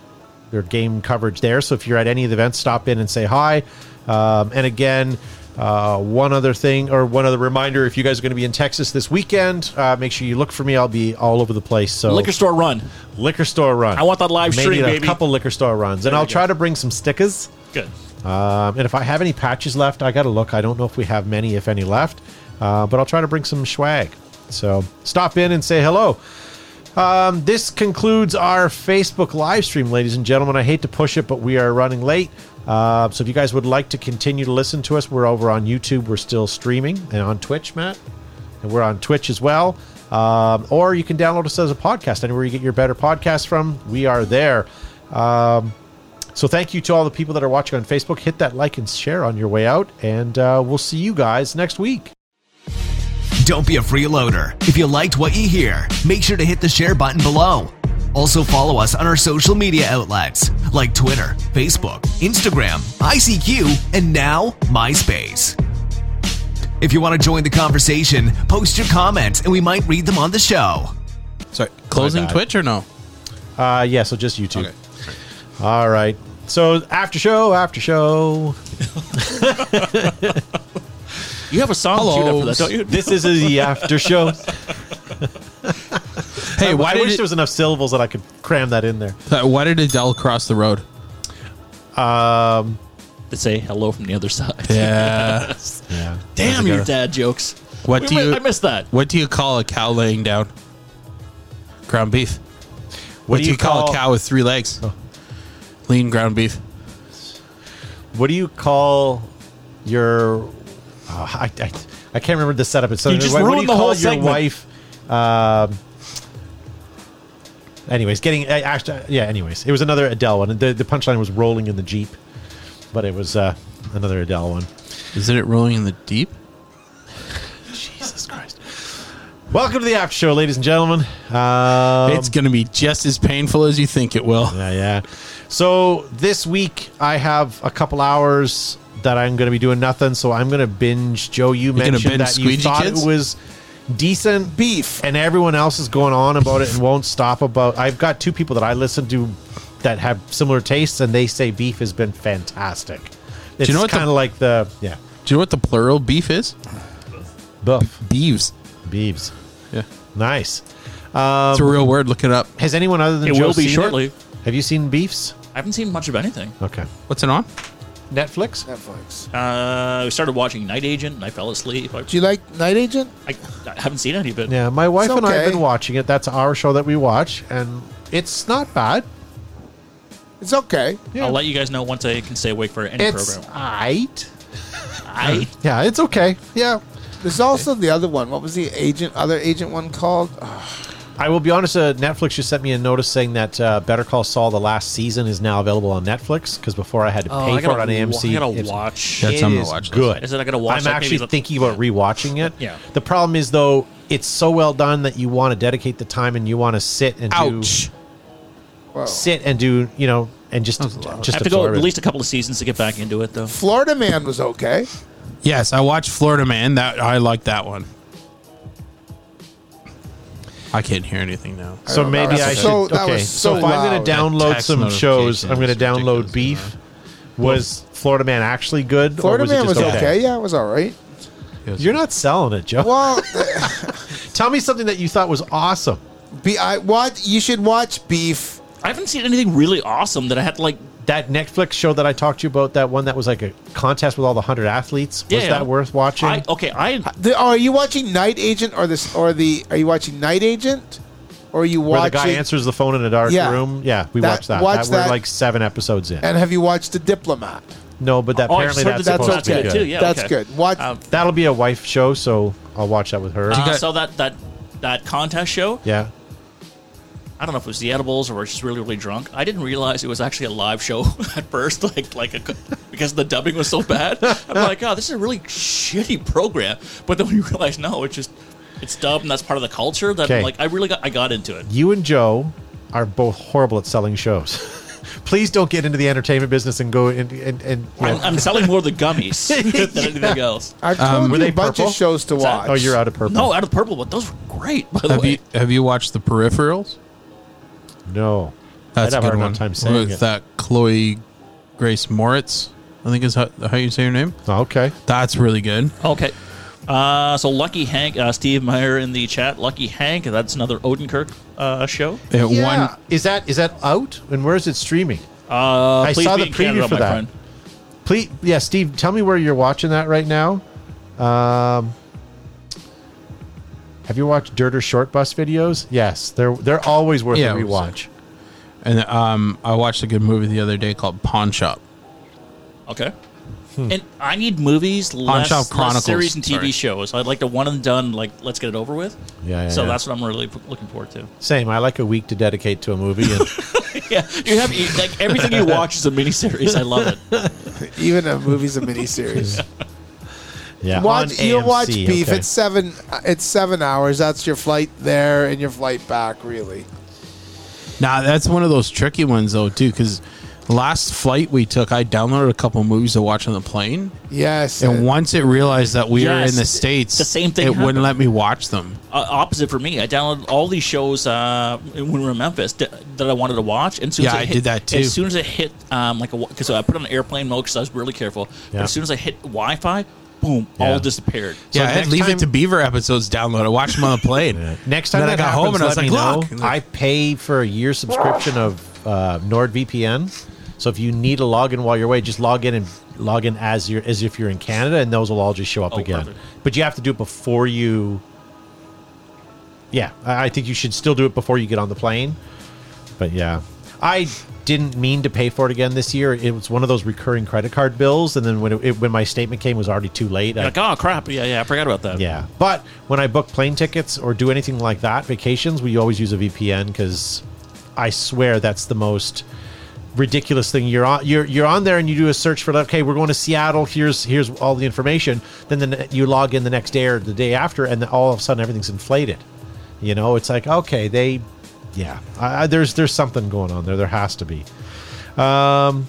Speaker 1: their game coverage there. So if you're at any of the events, stop in and say hi. Um, and again, uh, one other thing or one other reminder: if you guys are going to be in Texas this weekend, uh, make sure you look for me. I'll be all over the place. So
Speaker 4: Liquor store run.
Speaker 1: liquor store run.
Speaker 4: I want that live stream
Speaker 1: Maybe
Speaker 4: stream,
Speaker 1: a
Speaker 4: baby.
Speaker 1: couple liquor store runs, and
Speaker 4: There
Speaker 1: I'll try to bring some stickers.
Speaker 4: Good.
Speaker 1: Um, and if I have any patches left, I got to look. I don't know if we have many, if any, left. Uh, but I'll try to bring some swag. So stop in and say hello. Um, this concludes our Facebook live stream, ladies and gentlemen. I hate to push it, but we are running late. Uh, so if you guys would like to continue to listen to us, we're over on YouTube. We're still streaming and on Twitch, Matt. And we're on Twitch as well. Um, or you can download us as a podcast anywhere you get your better podcasts from. We are there. Um, so thank you to all the people that are watching on Facebook. Hit that like and share on your way out, and uh, we'll see you guys next week.
Speaker 5: Don't be a freeloader. If you liked what you hear, make sure to hit the share button below. Also follow us on our social media outlets like Twitter, Facebook, Instagram, ICQ, and now MySpace. If you want to join the conversation, post your comments and we might read them on the show.
Speaker 2: Sorry, closing. Twitch or no?
Speaker 1: Uh, yeah, so just YouTube.
Speaker 2: Okay.
Speaker 1: All right. So after show, after show.
Speaker 4: You have a song
Speaker 2: Hello.
Speaker 4: queued up for that, don't you?
Speaker 1: This is the after show.
Speaker 2: Hey,
Speaker 1: I,
Speaker 2: why
Speaker 1: I
Speaker 2: did
Speaker 1: wish
Speaker 2: it,
Speaker 1: there was enough syllables that I could cram that in there.
Speaker 2: why did Adele cross the road?
Speaker 1: Um,
Speaker 4: To say hello from the other side.
Speaker 2: Yeah.
Speaker 1: yeah.
Speaker 4: Damn your dad jokes.
Speaker 2: What
Speaker 4: We
Speaker 2: do
Speaker 4: mi-
Speaker 2: you-
Speaker 4: I missed that.
Speaker 2: what do you call a cow laying down? Ground beef. What, do you call, a cow with three legs? Lean ground beef.
Speaker 1: What do you call your? Oh, I, I, I can't remember the setup. It's something.
Speaker 4: just
Speaker 1: what, what do
Speaker 4: ruined
Speaker 1: you
Speaker 4: the
Speaker 1: call
Speaker 4: whole
Speaker 1: your
Speaker 4: segment.
Speaker 1: wife? Um, anyways, getting uh, actually, yeah. Anyways, it was another Adele one. The the punchline was rolling in the jeep, but it was uh, another Adele one.
Speaker 2: Isn't it rolling in the deep?
Speaker 1: Jesus Christ! Welcome to the after show, ladies and gentlemen. Um,
Speaker 2: it's going to be just as painful as you think it will.
Speaker 1: Yeah, yeah. So this week I have a couple hours that I'm going to be doing nothing. So I'm going to binge. Joe, you
Speaker 2: gonna
Speaker 1: mentioned that you thought
Speaker 2: Kids?
Speaker 1: it was decent
Speaker 3: Beef.
Speaker 1: and everyone else is going on about it and won't stop about. I've got two people that I listen to that have similar tastes, and they say beef has been fantastic. It's
Speaker 2: you know what
Speaker 1: kind of like the yeah,
Speaker 2: Do you know what the plural beef is?
Speaker 1: buff
Speaker 2: Beeves.
Speaker 1: beeves.
Speaker 2: Yeah.
Speaker 1: Nice.
Speaker 2: it's a um, real word. Look it up.
Speaker 1: Has anyone other than
Speaker 4: It
Speaker 1: Joe
Speaker 4: will be
Speaker 1: seen
Speaker 4: shortly.
Speaker 1: Have you seen beefs?
Speaker 4: I haven't seen much of anything.
Speaker 1: Okay.
Speaker 2: What's it on?
Speaker 1: Netflix.
Speaker 3: Netflix.
Speaker 4: Uh, we started watching Night Agent, and I fell asleep. I,
Speaker 3: Do you like Night Agent?
Speaker 4: I, I haven't seen any of it.
Speaker 1: Yeah, my wife
Speaker 3: It's
Speaker 1: and I have
Speaker 3: okay.
Speaker 1: been watching it. That's our show that we watch, and it's not bad.
Speaker 3: It's okay.
Speaker 1: Yeah.
Speaker 4: I'll let you guys know once I can stay awake for any
Speaker 1: It's
Speaker 4: program.
Speaker 1: aight.
Speaker 4: I
Speaker 1: Yeah, it's okay. Yeah.
Speaker 3: There's also the other one. What was the agent? Other agent one called? Oh,
Speaker 1: I will be honest. Uh, Netflix just sent me a notice saying that uh, Better Call Saul: The Last Season is now available on Netflix because before I had to
Speaker 4: Oh,
Speaker 1: pay
Speaker 4: I
Speaker 1: for it
Speaker 4: gotta
Speaker 1: on
Speaker 4: wa-
Speaker 1: AMC.
Speaker 4: I gotta
Speaker 1: It's-
Speaker 4: watch.
Speaker 2: That's
Speaker 1: it
Speaker 2: on the
Speaker 1: is
Speaker 2: watch list.
Speaker 1: good.
Speaker 4: Is it I gotta watch
Speaker 1: I'm
Speaker 4: like
Speaker 1: actually
Speaker 4: maybe the-
Speaker 1: thinking about rewatching it.
Speaker 4: Yeah.
Speaker 1: The problem is though, it's so well done that you want to dedicate the time and you want to sit and
Speaker 2: Ouch.
Speaker 3: whoa.
Speaker 1: do sit and do you know and just just
Speaker 4: I have to go
Speaker 1: absorb
Speaker 4: at
Speaker 1: it.
Speaker 4: least a couple of seasons to get back into it, though.
Speaker 3: Florida Man was okay.
Speaker 2: Yes, I watched Florida Man. That I like that one. I can't hear anything now.
Speaker 1: So
Speaker 3: don't know.
Speaker 1: maybe
Speaker 3: That
Speaker 1: I
Speaker 3: was
Speaker 1: should.
Speaker 3: so- that
Speaker 1: okay,
Speaker 3: was
Speaker 1: so,
Speaker 3: so
Speaker 1: if I'm going
Speaker 3: loud.
Speaker 1: to download
Speaker 2: text
Speaker 1: some shows, I'm going to
Speaker 2: notification
Speaker 1: download
Speaker 2: ridiculous,
Speaker 1: Beef. Was Florida Man actually good? or
Speaker 3: Florida
Speaker 1: was it
Speaker 3: Man was
Speaker 1: just
Speaker 3: okay. Yeah, it was all right.
Speaker 1: You're not selling it, Joe.
Speaker 3: Well, uh,
Speaker 1: Tell me something that you thought was awesome.
Speaker 3: be, I watch. You should watch Beef.
Speaker 4: I haven't seen anything really awesome that I had to like.
Speaker 1: That Netflix show that I talked to you about, that one that was like a contest with all the hundred athletes. Was
Speaker 4: Yeah, yeah.
Speaker 1: that worth watching?
Speaker 4: I, okay, I
Speaker 3: The, oh, are you watching Night Agent or this or the? Are you watching Night Agent? Or are you
Speaker 1: Where
Speaker 3: watching?
Speaker 1: the guy answers the phone in a dark
Speaker 3: Yeah.
Speaker 1: room. Yeah, we
Speaker 3: That-
Speaker 1: watched that.
Speaker 3: watch
Speaker 1: that we're
Speaker 3: that.
Speaker 1: like seven episodes in.
Speaker 3: And have you watched The Diplomat?
Speaker 1: no, but that
Speaker 4: Oh, I
Speaker 1: apparently
Speaker 4: heard
Speaker 1: that's
Speaker 4: that
Speaker 1: supposed
Speaker 3: that's
Speaker 1: to be
Speaker 3: okay
Speaker 1: good.
Speaker 4: too. Yeah,
Speaker 3: That's
Speaker 4: okay.
Speaker 3: good. Watch.
Speaker 4: Um,
Speaker 1: That'll be a wife show, so I'll watch that with her.
Speaker 4: uh,
Speaker 2: got-
Speaker 4: so that that that contest show.
Speaker 1: yeah.
Speaker 4: I don't know if it was the edibles or was just really really drunk. I didn't realize it was actually a live show at first. Like like a, because the dubbing was so bad. I'm like, oh, this is a really shitty program. But then we realized, no, it's just it's dubbed, and that's part of the culture. That
Speaker 1: Okay.
Speaker 4: like I really got I got into it.
Speaker 1: You and Joe are both horrible at selling shows. Please don't get into the entertainment business and go and and, and you know-
Speaker 4: I'm, I'm selling more of the gummies than anything else.
Speaker 3: I've told
Speaker 1: Um, were
Speaker 3: you
Speaker 1: they
Speaker 3: a bunch
Speaker 1: purple?
Speaker 3: of shows to watch.
Speaker 1: oh, you're out of purple.
Speaker 4: No, out of purple, but those were great. By the
Speaker 2: Have
Speaker 4: way,
Speaker 2: you have you watched the Peripherals?
Speaker 1: No.
Speaker 2: That's
Speaker 1: I'd
Speaker 2: a
Speaker 1: a
Speaker 2: good
Speaker 1: hard
Speaker 2: one.
Speaker 1: time saying
Speaker 2: With
Speaker 1: it.
Speaker 2: that Chloe Grace Moretz, I think is how, how you say her name.
Speaker 1: Okay.
Speaker 2: That's really good.
Speaker 4: Okay. Uh, so Lucky Hank, uh, Steve Meyer in the chat. Lucky Hank, that's another Odenkirk uh, show.
Speaker 2: It
Speaker 1: Yeah.
Speaker 2: won.
Speaker 1: Is that is that out? And where is it streaming?
Speaker 4: Uh,
Speaker 1: I
Speaker 4: please
Speaker 1: saw
Speaker 4: be
Speaker 1: the
Speaker 4: in
Speaker 1: preview
Speaker 4: Canada,
Speaker 1: for
Speaker 4: my
Speaker 1: that.
Speaker 4: friend.
Speaker 1: Please, yeah, Steve, tell me where you're watching that right now. Um, have you watched Dirt or Short Bus videos? Yes, they're they're always worth
Speaker 2: Yeah,
Speaker 1: a
Speaker 2: it was-
Speaker 1: rewatch.
Speaker 2: And um, I watched a good movie the other day called Pawn Shop.
Speaker 4: Okay. And I need movies, less,
Speaker 2: Shop
Speaker 4: less
Speaker 2: Chronicles,
Speaker 4: series and TV
Speaker 2: sorry.
Speaker 4: shows. I'd like the one and done, like, let's get it over with.
Speaker 1: Yeah, yeah,
Speaker 4: so
Speaker 1: yeah.
Speaker 4: that's what I'm really p- looking forward to.
Speaker 1: Same. I like a week to dedicate to a movie. And
Speaker 4: Yeah, you have you, like everything you watch is a miniseries. I love it.
Speaker 3: Even a movie's a miniseries.
Speaker 1: yeah,
Speaker 3: watch
Speaker 1: on
Speaker 3: you
Speaker 1: AMC,
Speaker 3: watch Beef.
Speaker 1: okay.
Speaker 3: It's seven. It's seven hours. That's your flight there and your flight back. Really.
Speaker 2: Nah, that's one of those tricky ones though, too. Because last flight we took, I downloaded a couple movies to watch on the plane,
Speaker 3: Yes.
Speaker 2: and once it realized that we were
Speaker 4: Yes,
Speaker 2: in the states,
Speaker 4: the same thing
Speaker 2: It wouldn't let me watch them.
Speaker 4: Uh, opposite for me. I downloaded all these shows uh, when we were in Memphis that, that I wanted to watch. And as soon
Speaker 2: Yeah,
Speaker 4: as
Speaker 2: I
Speaker 4: hit,
Speaker 2: did that, too.
Speaker 4: As soon as it hit, um, like, because I put it on airplane mode because I was really careful. But
Speaker 1: Yeah.
Speaker 4: as soon as I hit Wi-Fi, boom,
Speaker 1: Yeah.
Speaker 4: all disappeared.
Speaker 1: So
Speaker 2: yeah, I had Leave
Speaker 1: time-
Speaker 2: It to Beaver episodes downloaded. I watched them on the plane.
Speaker 1: Next time
Speaker 2: Then
Speaker 1: that
Speaker 2: I got
Speaker 1: happens,
Speaker 2: home and I was
Speaker 1: let
Speaker 2: like,
Speaker 1: me know.
Speaker 2: "Look."
Speaker 1: I pay for a year subscription of uh, NordVPN. So if you need a login while you're away, just log in and log in as you as if you're in Canada, and those will all just show up
Speaker 4: Oh,
Speaker 1: again.
Speaker 4: perfect.
Speaker 1: But you have to do it before you. Yeah, I I think you should still do it before you get on the plane. But yeah, I didn't mean to pay for it again this year. It was one of those recurring credit card bills, and then when it, when my statement came, it was already too late. I-
Speaker 4: Like, oh crap! Yeah, yeah, I forgot about that.
Speaker 1: yeah, but when I book plane tickets or do anything like that, vacations, we always use a VPN because I swear that's the most ridiculous thing. You're on you're you're on there and you do a search for like, okay, we're going to Seattle. Here's here's all the information. Then the, you log in the next day or the day after, and then all of a sudden everything's inflated. You know, it's like okay, they, yeah, I, I, there's there's something going on there. There has to be. Um.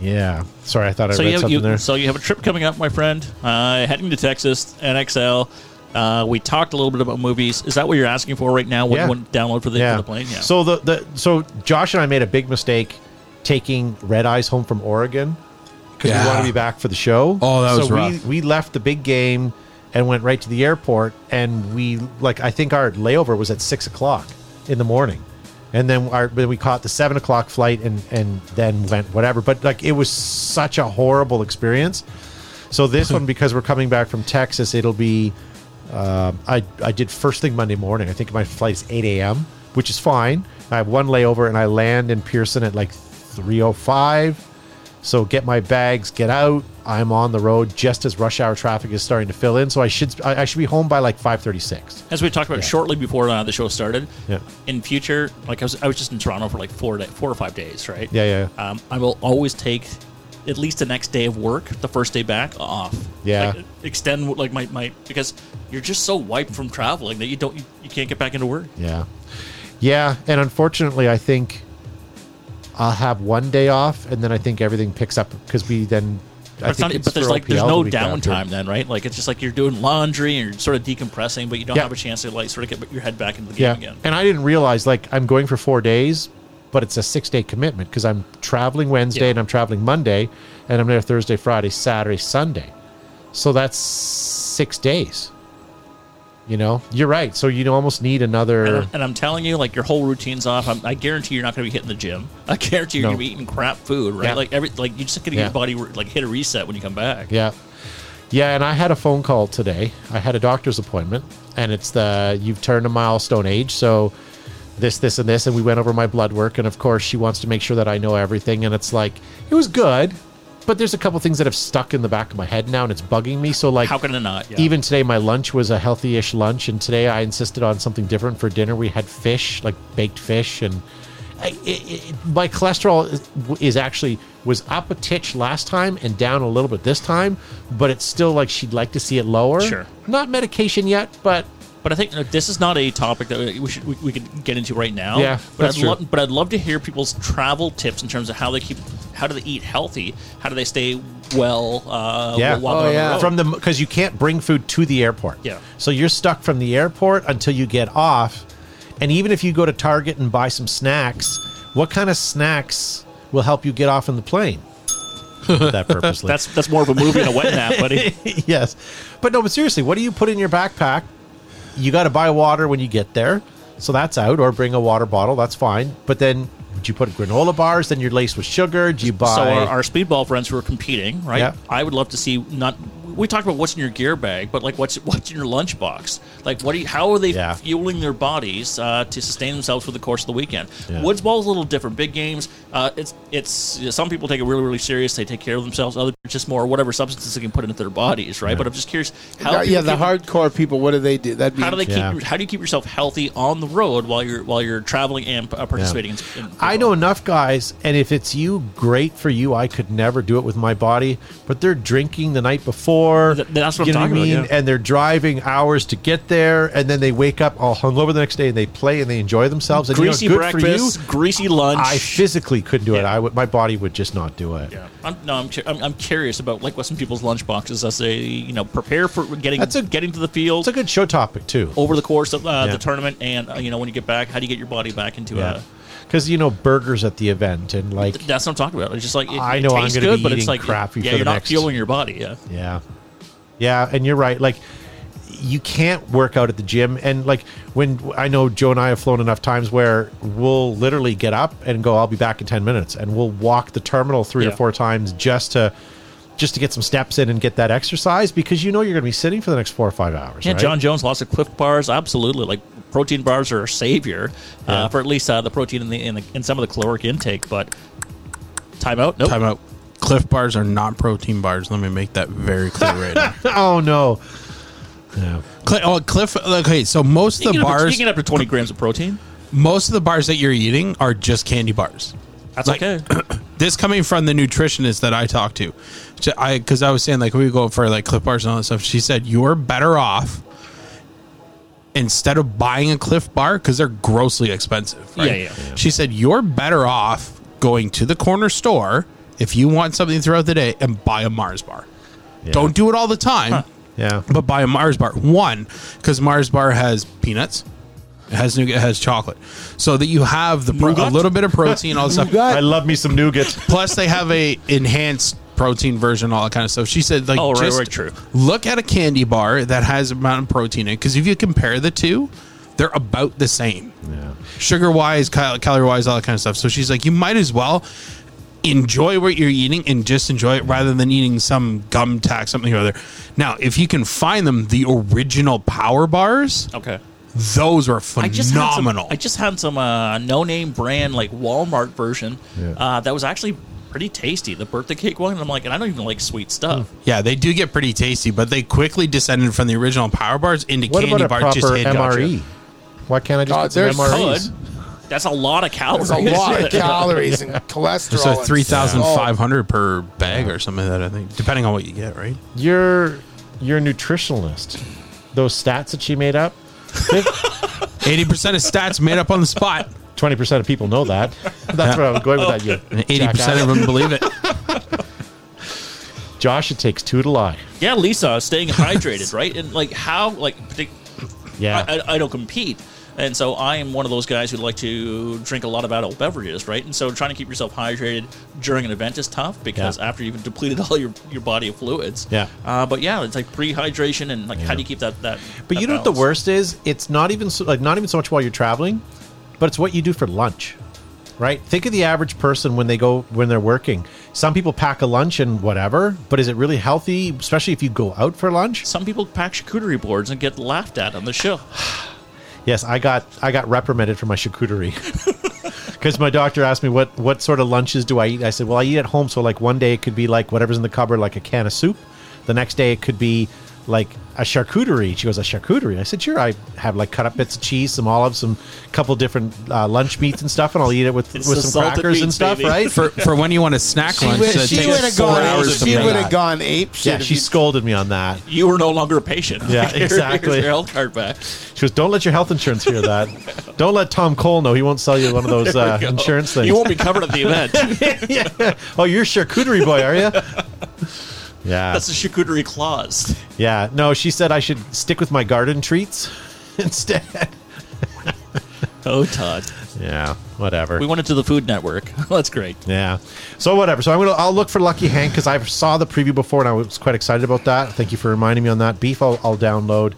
Speaker 1: Yeah, sorry, I thought I
Speaker 4: So
Speaker 1: read
Speaker 4: you,
Speaker 1: something
Speaker 4: you
Speaker 1: there.
Speaker 4: so you have a trip coming up, my friend. Uh, heading to Texas, NXL. Uh, we talked a little bit about movies. Is that what you're asking for right now? What
Speaker 1: Yeah.
Speaker 4: you want to download for the, for the plane? Yeah.
Speaker 1: So the, the so Josh and I made a big mistake taking Red Eyes home from Oregon because we
Speaker 2: Yeah.
Speaker 1: want to be back for the show.
Speaker 2: Oh, that
Speaker 1: so
Speaker 2: was
Speaker 1: we
Speaker 2: rough.
Speaker 1: we left the big game and went right to the airport, and we like I think our layover was at six o'clock in the morning. And then, our, then we caught the seven o'clock flight, and and then went whatever. But like, it was such a horrible experience. So this one, because we're coming back from Texas, it'll be. Um, I I did first thing Monday morning. I think my flight is eight a.m., which is fine. I have one layover, and I land in Pearson at like three o five. So get my bags, get out. I'm on the road just as rush hour traffic is starting to fill in. So I should I, should be home by like five thirty six.
Speaker 4: As we talked about
Speaker 1: Yeah.
Speaker 4: shortly before uh, the show started,
Speaker 1: Yeah.
Speaker 4: in future, like I was, I was just in Toronto for like four, day, four or five days, right?
Speaker 1: Yeah, yeah.
Speaker 4: Um, I will always take at least the next day of work, the first day back, off.
Speaker 1: Yeah.
Speaker 4: Like, extend like my, my because you're just so wiped from traveling that you don't you, you can't get back into work.
Speaker 1: Yeah. Yeah, and unfortunately, I think I'll have one day off, and then I think everything picks up because we then. I
Speaker 4: But,
Speaker 1: think
Speaker 4: not, but there's like there's no
Speaker 1: the week after.
Speaker 4: downtime then, right? Like it's just like you're doing laundry and you're sort of decompressing, but you don't
Speaker 1: Yeah.
Speaker 4: have a chance to like sort of get your head back into the game
Speaker 1: Yeah,
Speaker 4: again.
Speaker 1: and I didn't realize like I'm going for four days, but it's a six day commitment because I'm traveling Wednesday
Speaker 4: Yeah.
Speaker 1: and I'm traveling Monday, and I'm there Thursday, Friday, Saturday, Sunday, so that's six days. You know, you're right. So you almost need another.
Speaker 4: And, I'm- and I'm telling you, like your whole routine's off. I'm, I guarantee you're not going to be hitting the gym. I guarantee you're
Speaker 1: No.
Speaker 4: going to be eating crap food, right?
Speaker 1: Yeah.
Speaker 4: Like every like you just going to get
Speaker 1: Yeah.
Speaker 4: your body like hit a reset when you come back.
Speaker 1: Yeah. Yeah, and I had a phone call today. I had a doctor's appointment, and it's the you've turned a milestone age, so this, this, and this, and we went over my blood work, and of course she wants to make sure that I know everything, and it's like it was good, but there's a couple things that have stuck in the back of my head now, and it's bugging me. So like,
Speaker 4: How can it not? Yeah.
Speaker 1: even today, my lunch was a healthy-ish lunch, and today I insisted on something different for dinner. We had fish, like baked fish, and I, it, it, my cholesterol is, is actually was up a titch last time and down a little bit this time, but it's still like she'd like to see it lower.
Speaker 4: Sure.
Speaker 1: Not medication yet, but
Speaker 4: But I think uh, this is not a topic that we should we, we could get into right now.
Speaker 1: Yeah,
Speaker 4: but
Speaker 1: that's
Speaker 4: I'd
Speaker 1: true.
Speaker 4: Lo- but I'd love to hear people's travel tips in terms of how they keep, how do they eat healthy, how do they stay well. Uh,
Speaker 1: yeah,
Speaker 4: while they're on the road.
Speaker 1: from the because you can't bring food to the airport.
Speaker 4: Yeah.
Speaker 1: so you're stuck from the airport until you get off, and even if you go to Target and buy some snacks, what kind of snacks will help you get off in the plane? that purposely.
Speaker 4: that's that's more of a movie and a wet nap, buddy.
Speaker 1: yes. But no, but seriously, what do you put in your backpack? You got to buy water when you get there. So that's out, or bring a water bottle. That's fine. But then, would you put granola bars? Then you're laced with sugar. Do you buy?
Speaker 4: So our, our speedball friends who are competing, right?
Speaker 1: Yeah.
Speaker 4: I would love to see not. We talked about what's in your gear bag, but like what's what's in your lunchbox? Like what? Do you, how are they
Speaker 1: Yeah.
Speaker 4: fueling their bodies uh, to sustain themselves for the course of the weekend?
Speaker 1: Yeah.
Speaker 4: Woods ball is a little different. Big games, uh, it's it's some people take it really really serious. They take care of themselves. Others just more whatever substances they can put into their bodies, right? But I'm just curious how.
Speaker 3: yeah,
Speaker 4: people
Speaker 3: the
Speaker 4: keep-
Speaker 3: hardcore people. What do they do? That'd
Speaker 4: How do they keep? How do you keep yourself healthy on the road while you're while you're traveling and uh, participating in, in?
Speaker 1: I know enough guys, and if it's you, great for you. I could never do it with my body, but they're drinking the night before.
Speaker 4: Th- that's what
Speaker 1: you
Speaker 4: I'm talking
Speaker 1: I
Speaker 4: about,
Speaker 1: mean?
Speaker 4: yeah.
Speaker 1: And they're driving hours to get there, and then they wake up all hungover the next day, and they play and they enjoy themselves. And
Speaker 4: greasy
Speaker 1: you know,
Speaker 4: breakfast,
Speaker 1: you.
Speaker 4: greasy lunch.
Speaker 1: I physically couldn't do it.
Speaker 4: Yeah.
Speaker 1: I would. My body would just not do it.
Speaker 4: Yeah, I'm, no, I'm, I'm I'm curious about like what some people's lunch boxes as they you know prepare for getting
Speaker 1: That's a-
Speaker 4: getting to the field
Speaker 1: It's a good show topic too.
Speaker 4: over the course of uh,
Speaker 1: Yeah.
Speaker 4: the tournament, and uh, you know when you get back, how do you get your body back into
Speaker 1: Yeah. Because you know burgers at the event and like
Speaker 4: That's what I'm talking about. It's just like it,
Speaker 1: I
Speaker 4: it
Speaker 1: know I'm gonna
Speaker 4: good,
Speaker 1: be
Speaker 4: but it's like
Speaker 1: crappy
Speaker 4: yeah, you're not
Speaker 1: next-
Speaker 4: fueling your body. Yeah,
Speaker 1: Yeah. Yeah, and you're right. Like you can't work out at the gym and like when I know Joe and I have flown enough times where we'll literally get up and go I'll be back in 10 minutes and we'll walk the terminal 3 or 4 times just to just to get some steps in and get that exercise because you know you're going to be sitting for the next 4 or 5 hours,
Speaker 4: yeah.
Speaker 1: right?
Speaker 4: John Jones, lots of Clif bars, absolutely. Like protein bars are a savior
Speaker 1: Yeah.
Speaker 4: uh, for at least uh, the protein in the, in the in some of the caloric intake. But timeout, nope.
Speaker 2: Time out. Clif bars are not protein bars. Let me make that very clear right now.
Speaker 1: oh no. Yeah.
Speaker 2: Cli- oh, Clif. Okay, so most
Speaker 4: You
Speaker 2: of the
Speaker 4: get up to, you
Speaker 2: bars,
Speaker 4: can get up to 20 grams of protein.
Speaker 2: most of the bars that you're eating are just candy bars.
Speaker 4: That's
Speaker 2: Like-
Speaker 4: okay.
Speaker 2: This coming from the nutritionist that I talked to, I because I was saying like we go for like Clif bars and all that stuff. She said you're better off instead of buying a Clif bar because they're grossly expensive. Right?
Speaker 4: Yeah, yeah, yeah.
Speaker 2: She said you're better off going to the corner store if you want something throughout the day and buy a Mars bar. Don't do it all the time.
Speaker 1: Yeah.
Speaker 2: but buy a Mars bar. One, because Mars bar has peanuts, it has nougat, it has chocolate, so that you have the pro- a little bit of protein, all that stuff.
Speaker 1: I love me some nougat.
Speaker 2: Plus, they have a enhanced protein version, all that kind of stuff. She said, like,
Speaker 4: Oh, right,
Speaker 2: just
Speaker 4: right, true.
Speaker 2: look at a candy bar that has a amount of protein in, because if you compare the two, they're about the same,
Speaker 1: Yeah.
Speaker 2: sugar wise, cal- calorie wise, all that kind of stuff. So she's like, you might as well enjoy what you're eating and just enjoy it rather than eating some gum tack something or other. Now, if you can find them, the original power bars,
Speaker 4: Okay.
Speaker 2: those are
Speaker 4: I just had some,
Speaker 2: phenomenal.
Speaker 4: I just had some uh, no-name brand like Walmart version
Speaker 1: Yeah.
Speaker 4: uh, that was actually pretty tasty. The birthday cake one. And I'm like, and I don't even like sweet stuff.
Speaker 2: yeah, they do get pretty tasty, but they quickly descended from the original power bars into
Speaker 1: What
Speaker 2: candy
Speaker 1: about a
Speaker 2: bars. Just
Speaker 1: proper
Speaker 2: hit
Speaker 1: MRE? Why can't I just
Speaker 3: Uh,
Speaker 1: get some
Speaker 3: there's
Speaker 1: MREs?
Speaker 4: Could. That's a lot of calories.
Speaker 3: There's a lot of calories and cholesterol.
Speaker 2: So
Speaker 3: and
Speaker 2: three thousand five
Speaker 3: salt.
Speaker 2: hundred per bag or something like that. I think, depending on what you get, right?
Speaker 1: You're you're a nutritionalist. Those stats that she made up,
Speaker 2: Eighty percent of stats made up on the spot,
Speaker 1: twenty percent of people know that. That's where I was going with that. You
Speaker 2: eighty percent of them believe it.
Speaker 1: Josh, it takes two to lie.
Speaker 4: Yeah, Lisa, staying hydrated, right? And like how, like, partic-
Speaker 1: Yeah.
Speaker 4: I, I, I don't compete. And so I am one of those guys who like to drink a lot of adult beverages, right? And so trying to keep yourself hydrated during an event is tough because
Speaker 1: Yeah.
Speaker 4: after you've depleted all your, your body of fluids.
Speaker 1: Yeah.
Speaker 4: Uh, but yeah, it's like pre-hydration and like how do you keep that that?
Speaker 1: But
Speaker 4: that
Speaker 1: you know what the worst is? It's not even so, like not even so much while you're traveling, but it's what you do for lunch. Right? Think of the average person when they go when they're working. Some people pack a lunch and whatever, but is it really healthy, especially if you go out for lunch?
Speaker 4: Some people pack charcuterie boards and get laughed at on the show.
Speaker 1: Yes, I got I got reprimanded for my charcuterie. Because my doctor asked me what what sort of lunches do I eat. I said, well, I eat at home. So like one day it could be like whatever's in the cupboard, like a can of soup. The next day it could be like a charcuterie. She goes, a charcuterie. I said, sure. I have like cut up bits of cheese, some olives, some couple different uh, lunch meats and stuff, and I'll eat it with
Speaker 4: It's
Speaker 1: with
Speaker 4: the
Speaker 1: some
Speaker 4: salted
Speaker 1: crackers and
Speaker 4: meats,
Speaker 1: stuff,
Speaker 4: baby.
Speaker 1: right?
Speaker 2: for for when you want a snack
Speaker 3: She
Speaker 2: lunch.
Speaker 3: would,
Speaker 2: that
Speaker 3: she
Speaker 2: takes
Speaker 3: would have
Speaker 2: four
Speaker 3: gone.
Speaker 2: hours to
Speaker 3: She
Speaker 2: make.
Speaker 3: would have gone ape shit.
Speaker 1: yeah,
Speaker 3: if
Speaker 1: she
Speaker 3: you-
Speaker 1: scolded me on that.
Speaker 4: You were no longer a patient.
Speaker 1: Yeah,
Speaker 4: Here-
Speaker 1: exactly.
Speaker 4: Your health card back.
Speaker 1: She goes, don't let your health insurance hear that. don't let Tom Cole know. He won't sell you one of those uh, insurance things.
Speaker 4: You won't be covered at the event.
Speaker 1: yeah. Oh, you're a charcuterie boy, are you? Yeah.
Speaker 4: That's a charcuterie clause.
Speaker 1: yeah. No, she said I should stick with my garden treats instead.
Speaker 4: Oh, Todd.
Speaker 1: Yeah. Whatever.
Speaker 4: We went into the Food Network. That's great.
Speaker 1: Yeah. So whatever. So I'm gonna I'll look for Lucky Hank because I saw the preview before and I was quite excited about that. Thank you for reminding me on that. Beef I'll, I'll download.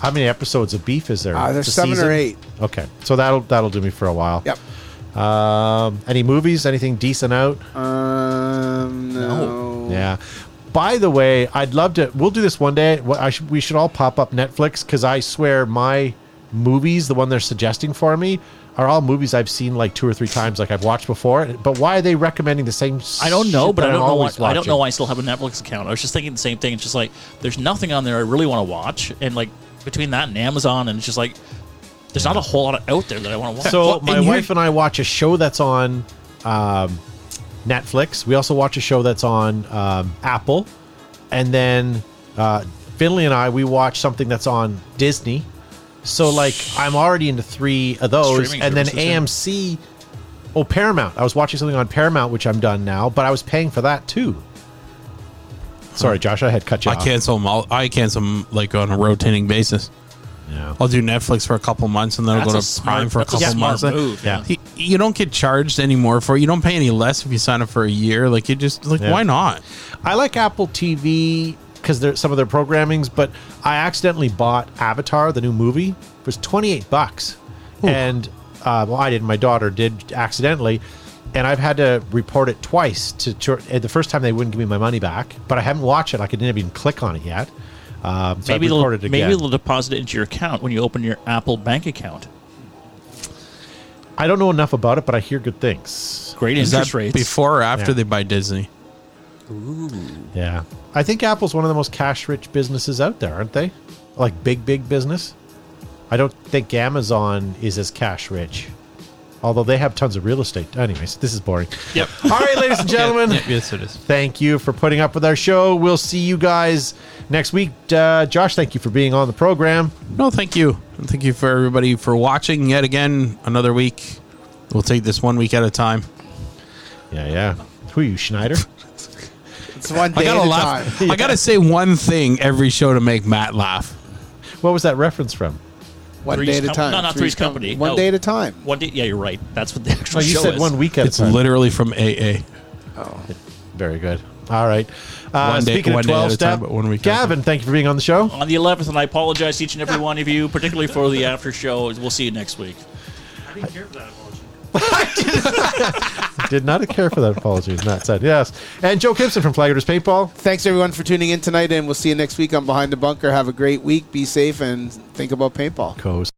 Speaker 1: How many episodes of Beef is there?
Speaker 3: Uh, there's
Speaker 1: This
Speaker 3: seven
Speaker 1: season?
Speaker 3: or eight.
Speaker 1: Okay. So that'll that'll do me for a while.
Speaker 3: Yep.
Speaker 1: Um, any movies? Anything decent out?
Speaker 3: Um, no.
Speaker 1: Yeah. By the way, I'd love to. We'll do this one day. I should, we should all pop up Netflix because I swear my movies, the one they're suggesting for me, are all movies I've seen like two or three times, like I've watched before. But why are they recommending the same?
Speaker 4: I don't know,
Speaker 1: shit
Speaker 4: but I don't
Speaker 1: I'm
Speaker 4: know. Why,
Speaker 1: always
Speaker 4: I don't know why I still have a Netflix account. I was just thinking the same thing. It's just like there's nothing on there I really want to watch, and like between that and Amazon, and it's just like there's not a whole lot out there that I want to watch.
Speaker 1: So
Speaker 2: Well,
Speaker 1: my
Speaker 2: and
Speaker 1: wife and I watch a show that's on um, Netflix. We also watch a show that's on um, Apple, and then uh, Finley and I we watch something that's on Disney. So like I'm already into three of those,
Speaker 4: Streaming
Speaker 1: and then AMC.
Speaker 4: yeah.
Speaker 1: Oh, Paramount. I was watching something on Paramount, which I'm done now, but I was paying for that too. Sorry, Josh, I had cut you
Speaker 2: I
Speaker 1: off.
Speaker 2: cancel them. All, I cancel them like on a rotating basis.
Speaker 1: Yeah.
Speaker 2: I'll do Netflix for a couple months and then I'll go to
Speaker 4: smart-
Speaker 2: Prime for a
Speaker 4: that's a
Speaker 2: couple
Speaker 4: smart
Speaker 2: months.
Speaker 4: move,
Speaker 1: Yeah.
Speaker 2: You, you don't get charged anymore for it. you don't pay any less if you sign up for a year. Like you just like
Speaker 1: Yeah.
Speaker 2: why not?
Speaker 1: I like Apple TV because there's some of their programmings, but I accidentally bought Avatar, the new movie. It was 28 bucks. And, uh, well, I didn't. My daughter did accidentally. And I've had to report it twice. To, to uh, The first time they wouldn't give me my money back, but I haven't watched it. Like, I didn't even click on it yet. Um, so
Speaker 4: maybe they'll
Speaker 1: again.
Speaker 4: maybe they'll deposit it into your account when you open your Apple bank account.
Speaker 1: I don't know enough about it, but I hear good things.
Speaker 4: Great
Speaker 2: Is
Speaker 4: interest
Speaker 2: that
Speaker 4: rates.
Speaker 2: before or after
Speaker 1: Yeah.
Speaker 2: they buy Disney?
Speaker 1: Yeah. I think Apple's one of the most cash rich businesses out there, aren't they? Like big, big business. I don't think Amazon is as cash rich. Although they have tons of real estate. Anyways, this is boring.
Speaker 4: Yep.
Speaker 1: All right, ladies and gentlemen.
Speaker 2: Yeah, yes, it is.
Speaker 1: Thank you for putting up with our show. We'll see you guys next week. Uh, Josh, thank you for being on the program.
Speaker 2: No, thank you. And thank you for everybody for watching yet again another week. We'll take this one week at a time.
Speaker 1: Yeah, yeah. Who are you, Schneider?
Speaker 3: It's one
Speaker 2: I gotta
Speaker 3: at a
Speaker 2: laugh.
Speaker 3: time.
Speaker 2: I gotta say one thing every show to make Matt laugh.
Speaker 1: what was that reference from?
Speaker 3: One
Speaker 4: Three's
Speaker 3: day at a
Speaker 4: Com-
Speaker 3: time.
Speaker 4: no, not Three's
Speaker 3: Com-
Speaker 4: Company.
Speaker 3: One
Speaker 4: No.
Speaker 3: day at a time.
Speaker 4: One day, yeah, you're right. That's what the actual
Speaker 1: Oh, you
Speaker 4: show
Speaker 1: said
Speaker 4: is.
Speaker 1: one week at
Speaker 2: It's
Speaker 1: a time.
Speaker 2: literally from AA. Oh.
Speaker 1: Very good. All right. Uh,
Speaker 2: One day-
Speaker 1: speaking
Speaker 2: one
Speaker 1: of
Speaker 2: day at
Speaker 1: 12
Speaker 2: a time,
Speaker 1: step,
Speaker 2: but one week at a time.
Speaker 1: Gavin, thank you for being on the show.
Speaker 4: on the 11th, and I apologize to each and every one of you, particularly for the after show. We'll see you next week. I didn't care for that apology.
Speaker 1: Did not care for that apology. Matt said yes. And Joe Gibson from Flaggers Paintball.
Speaker 3: Thanks everyone for tuning in tonight, and we'll see you next week on Behind the Bunker. Have a great week. Be safe and think about paintball.
Speaker 1: Coast.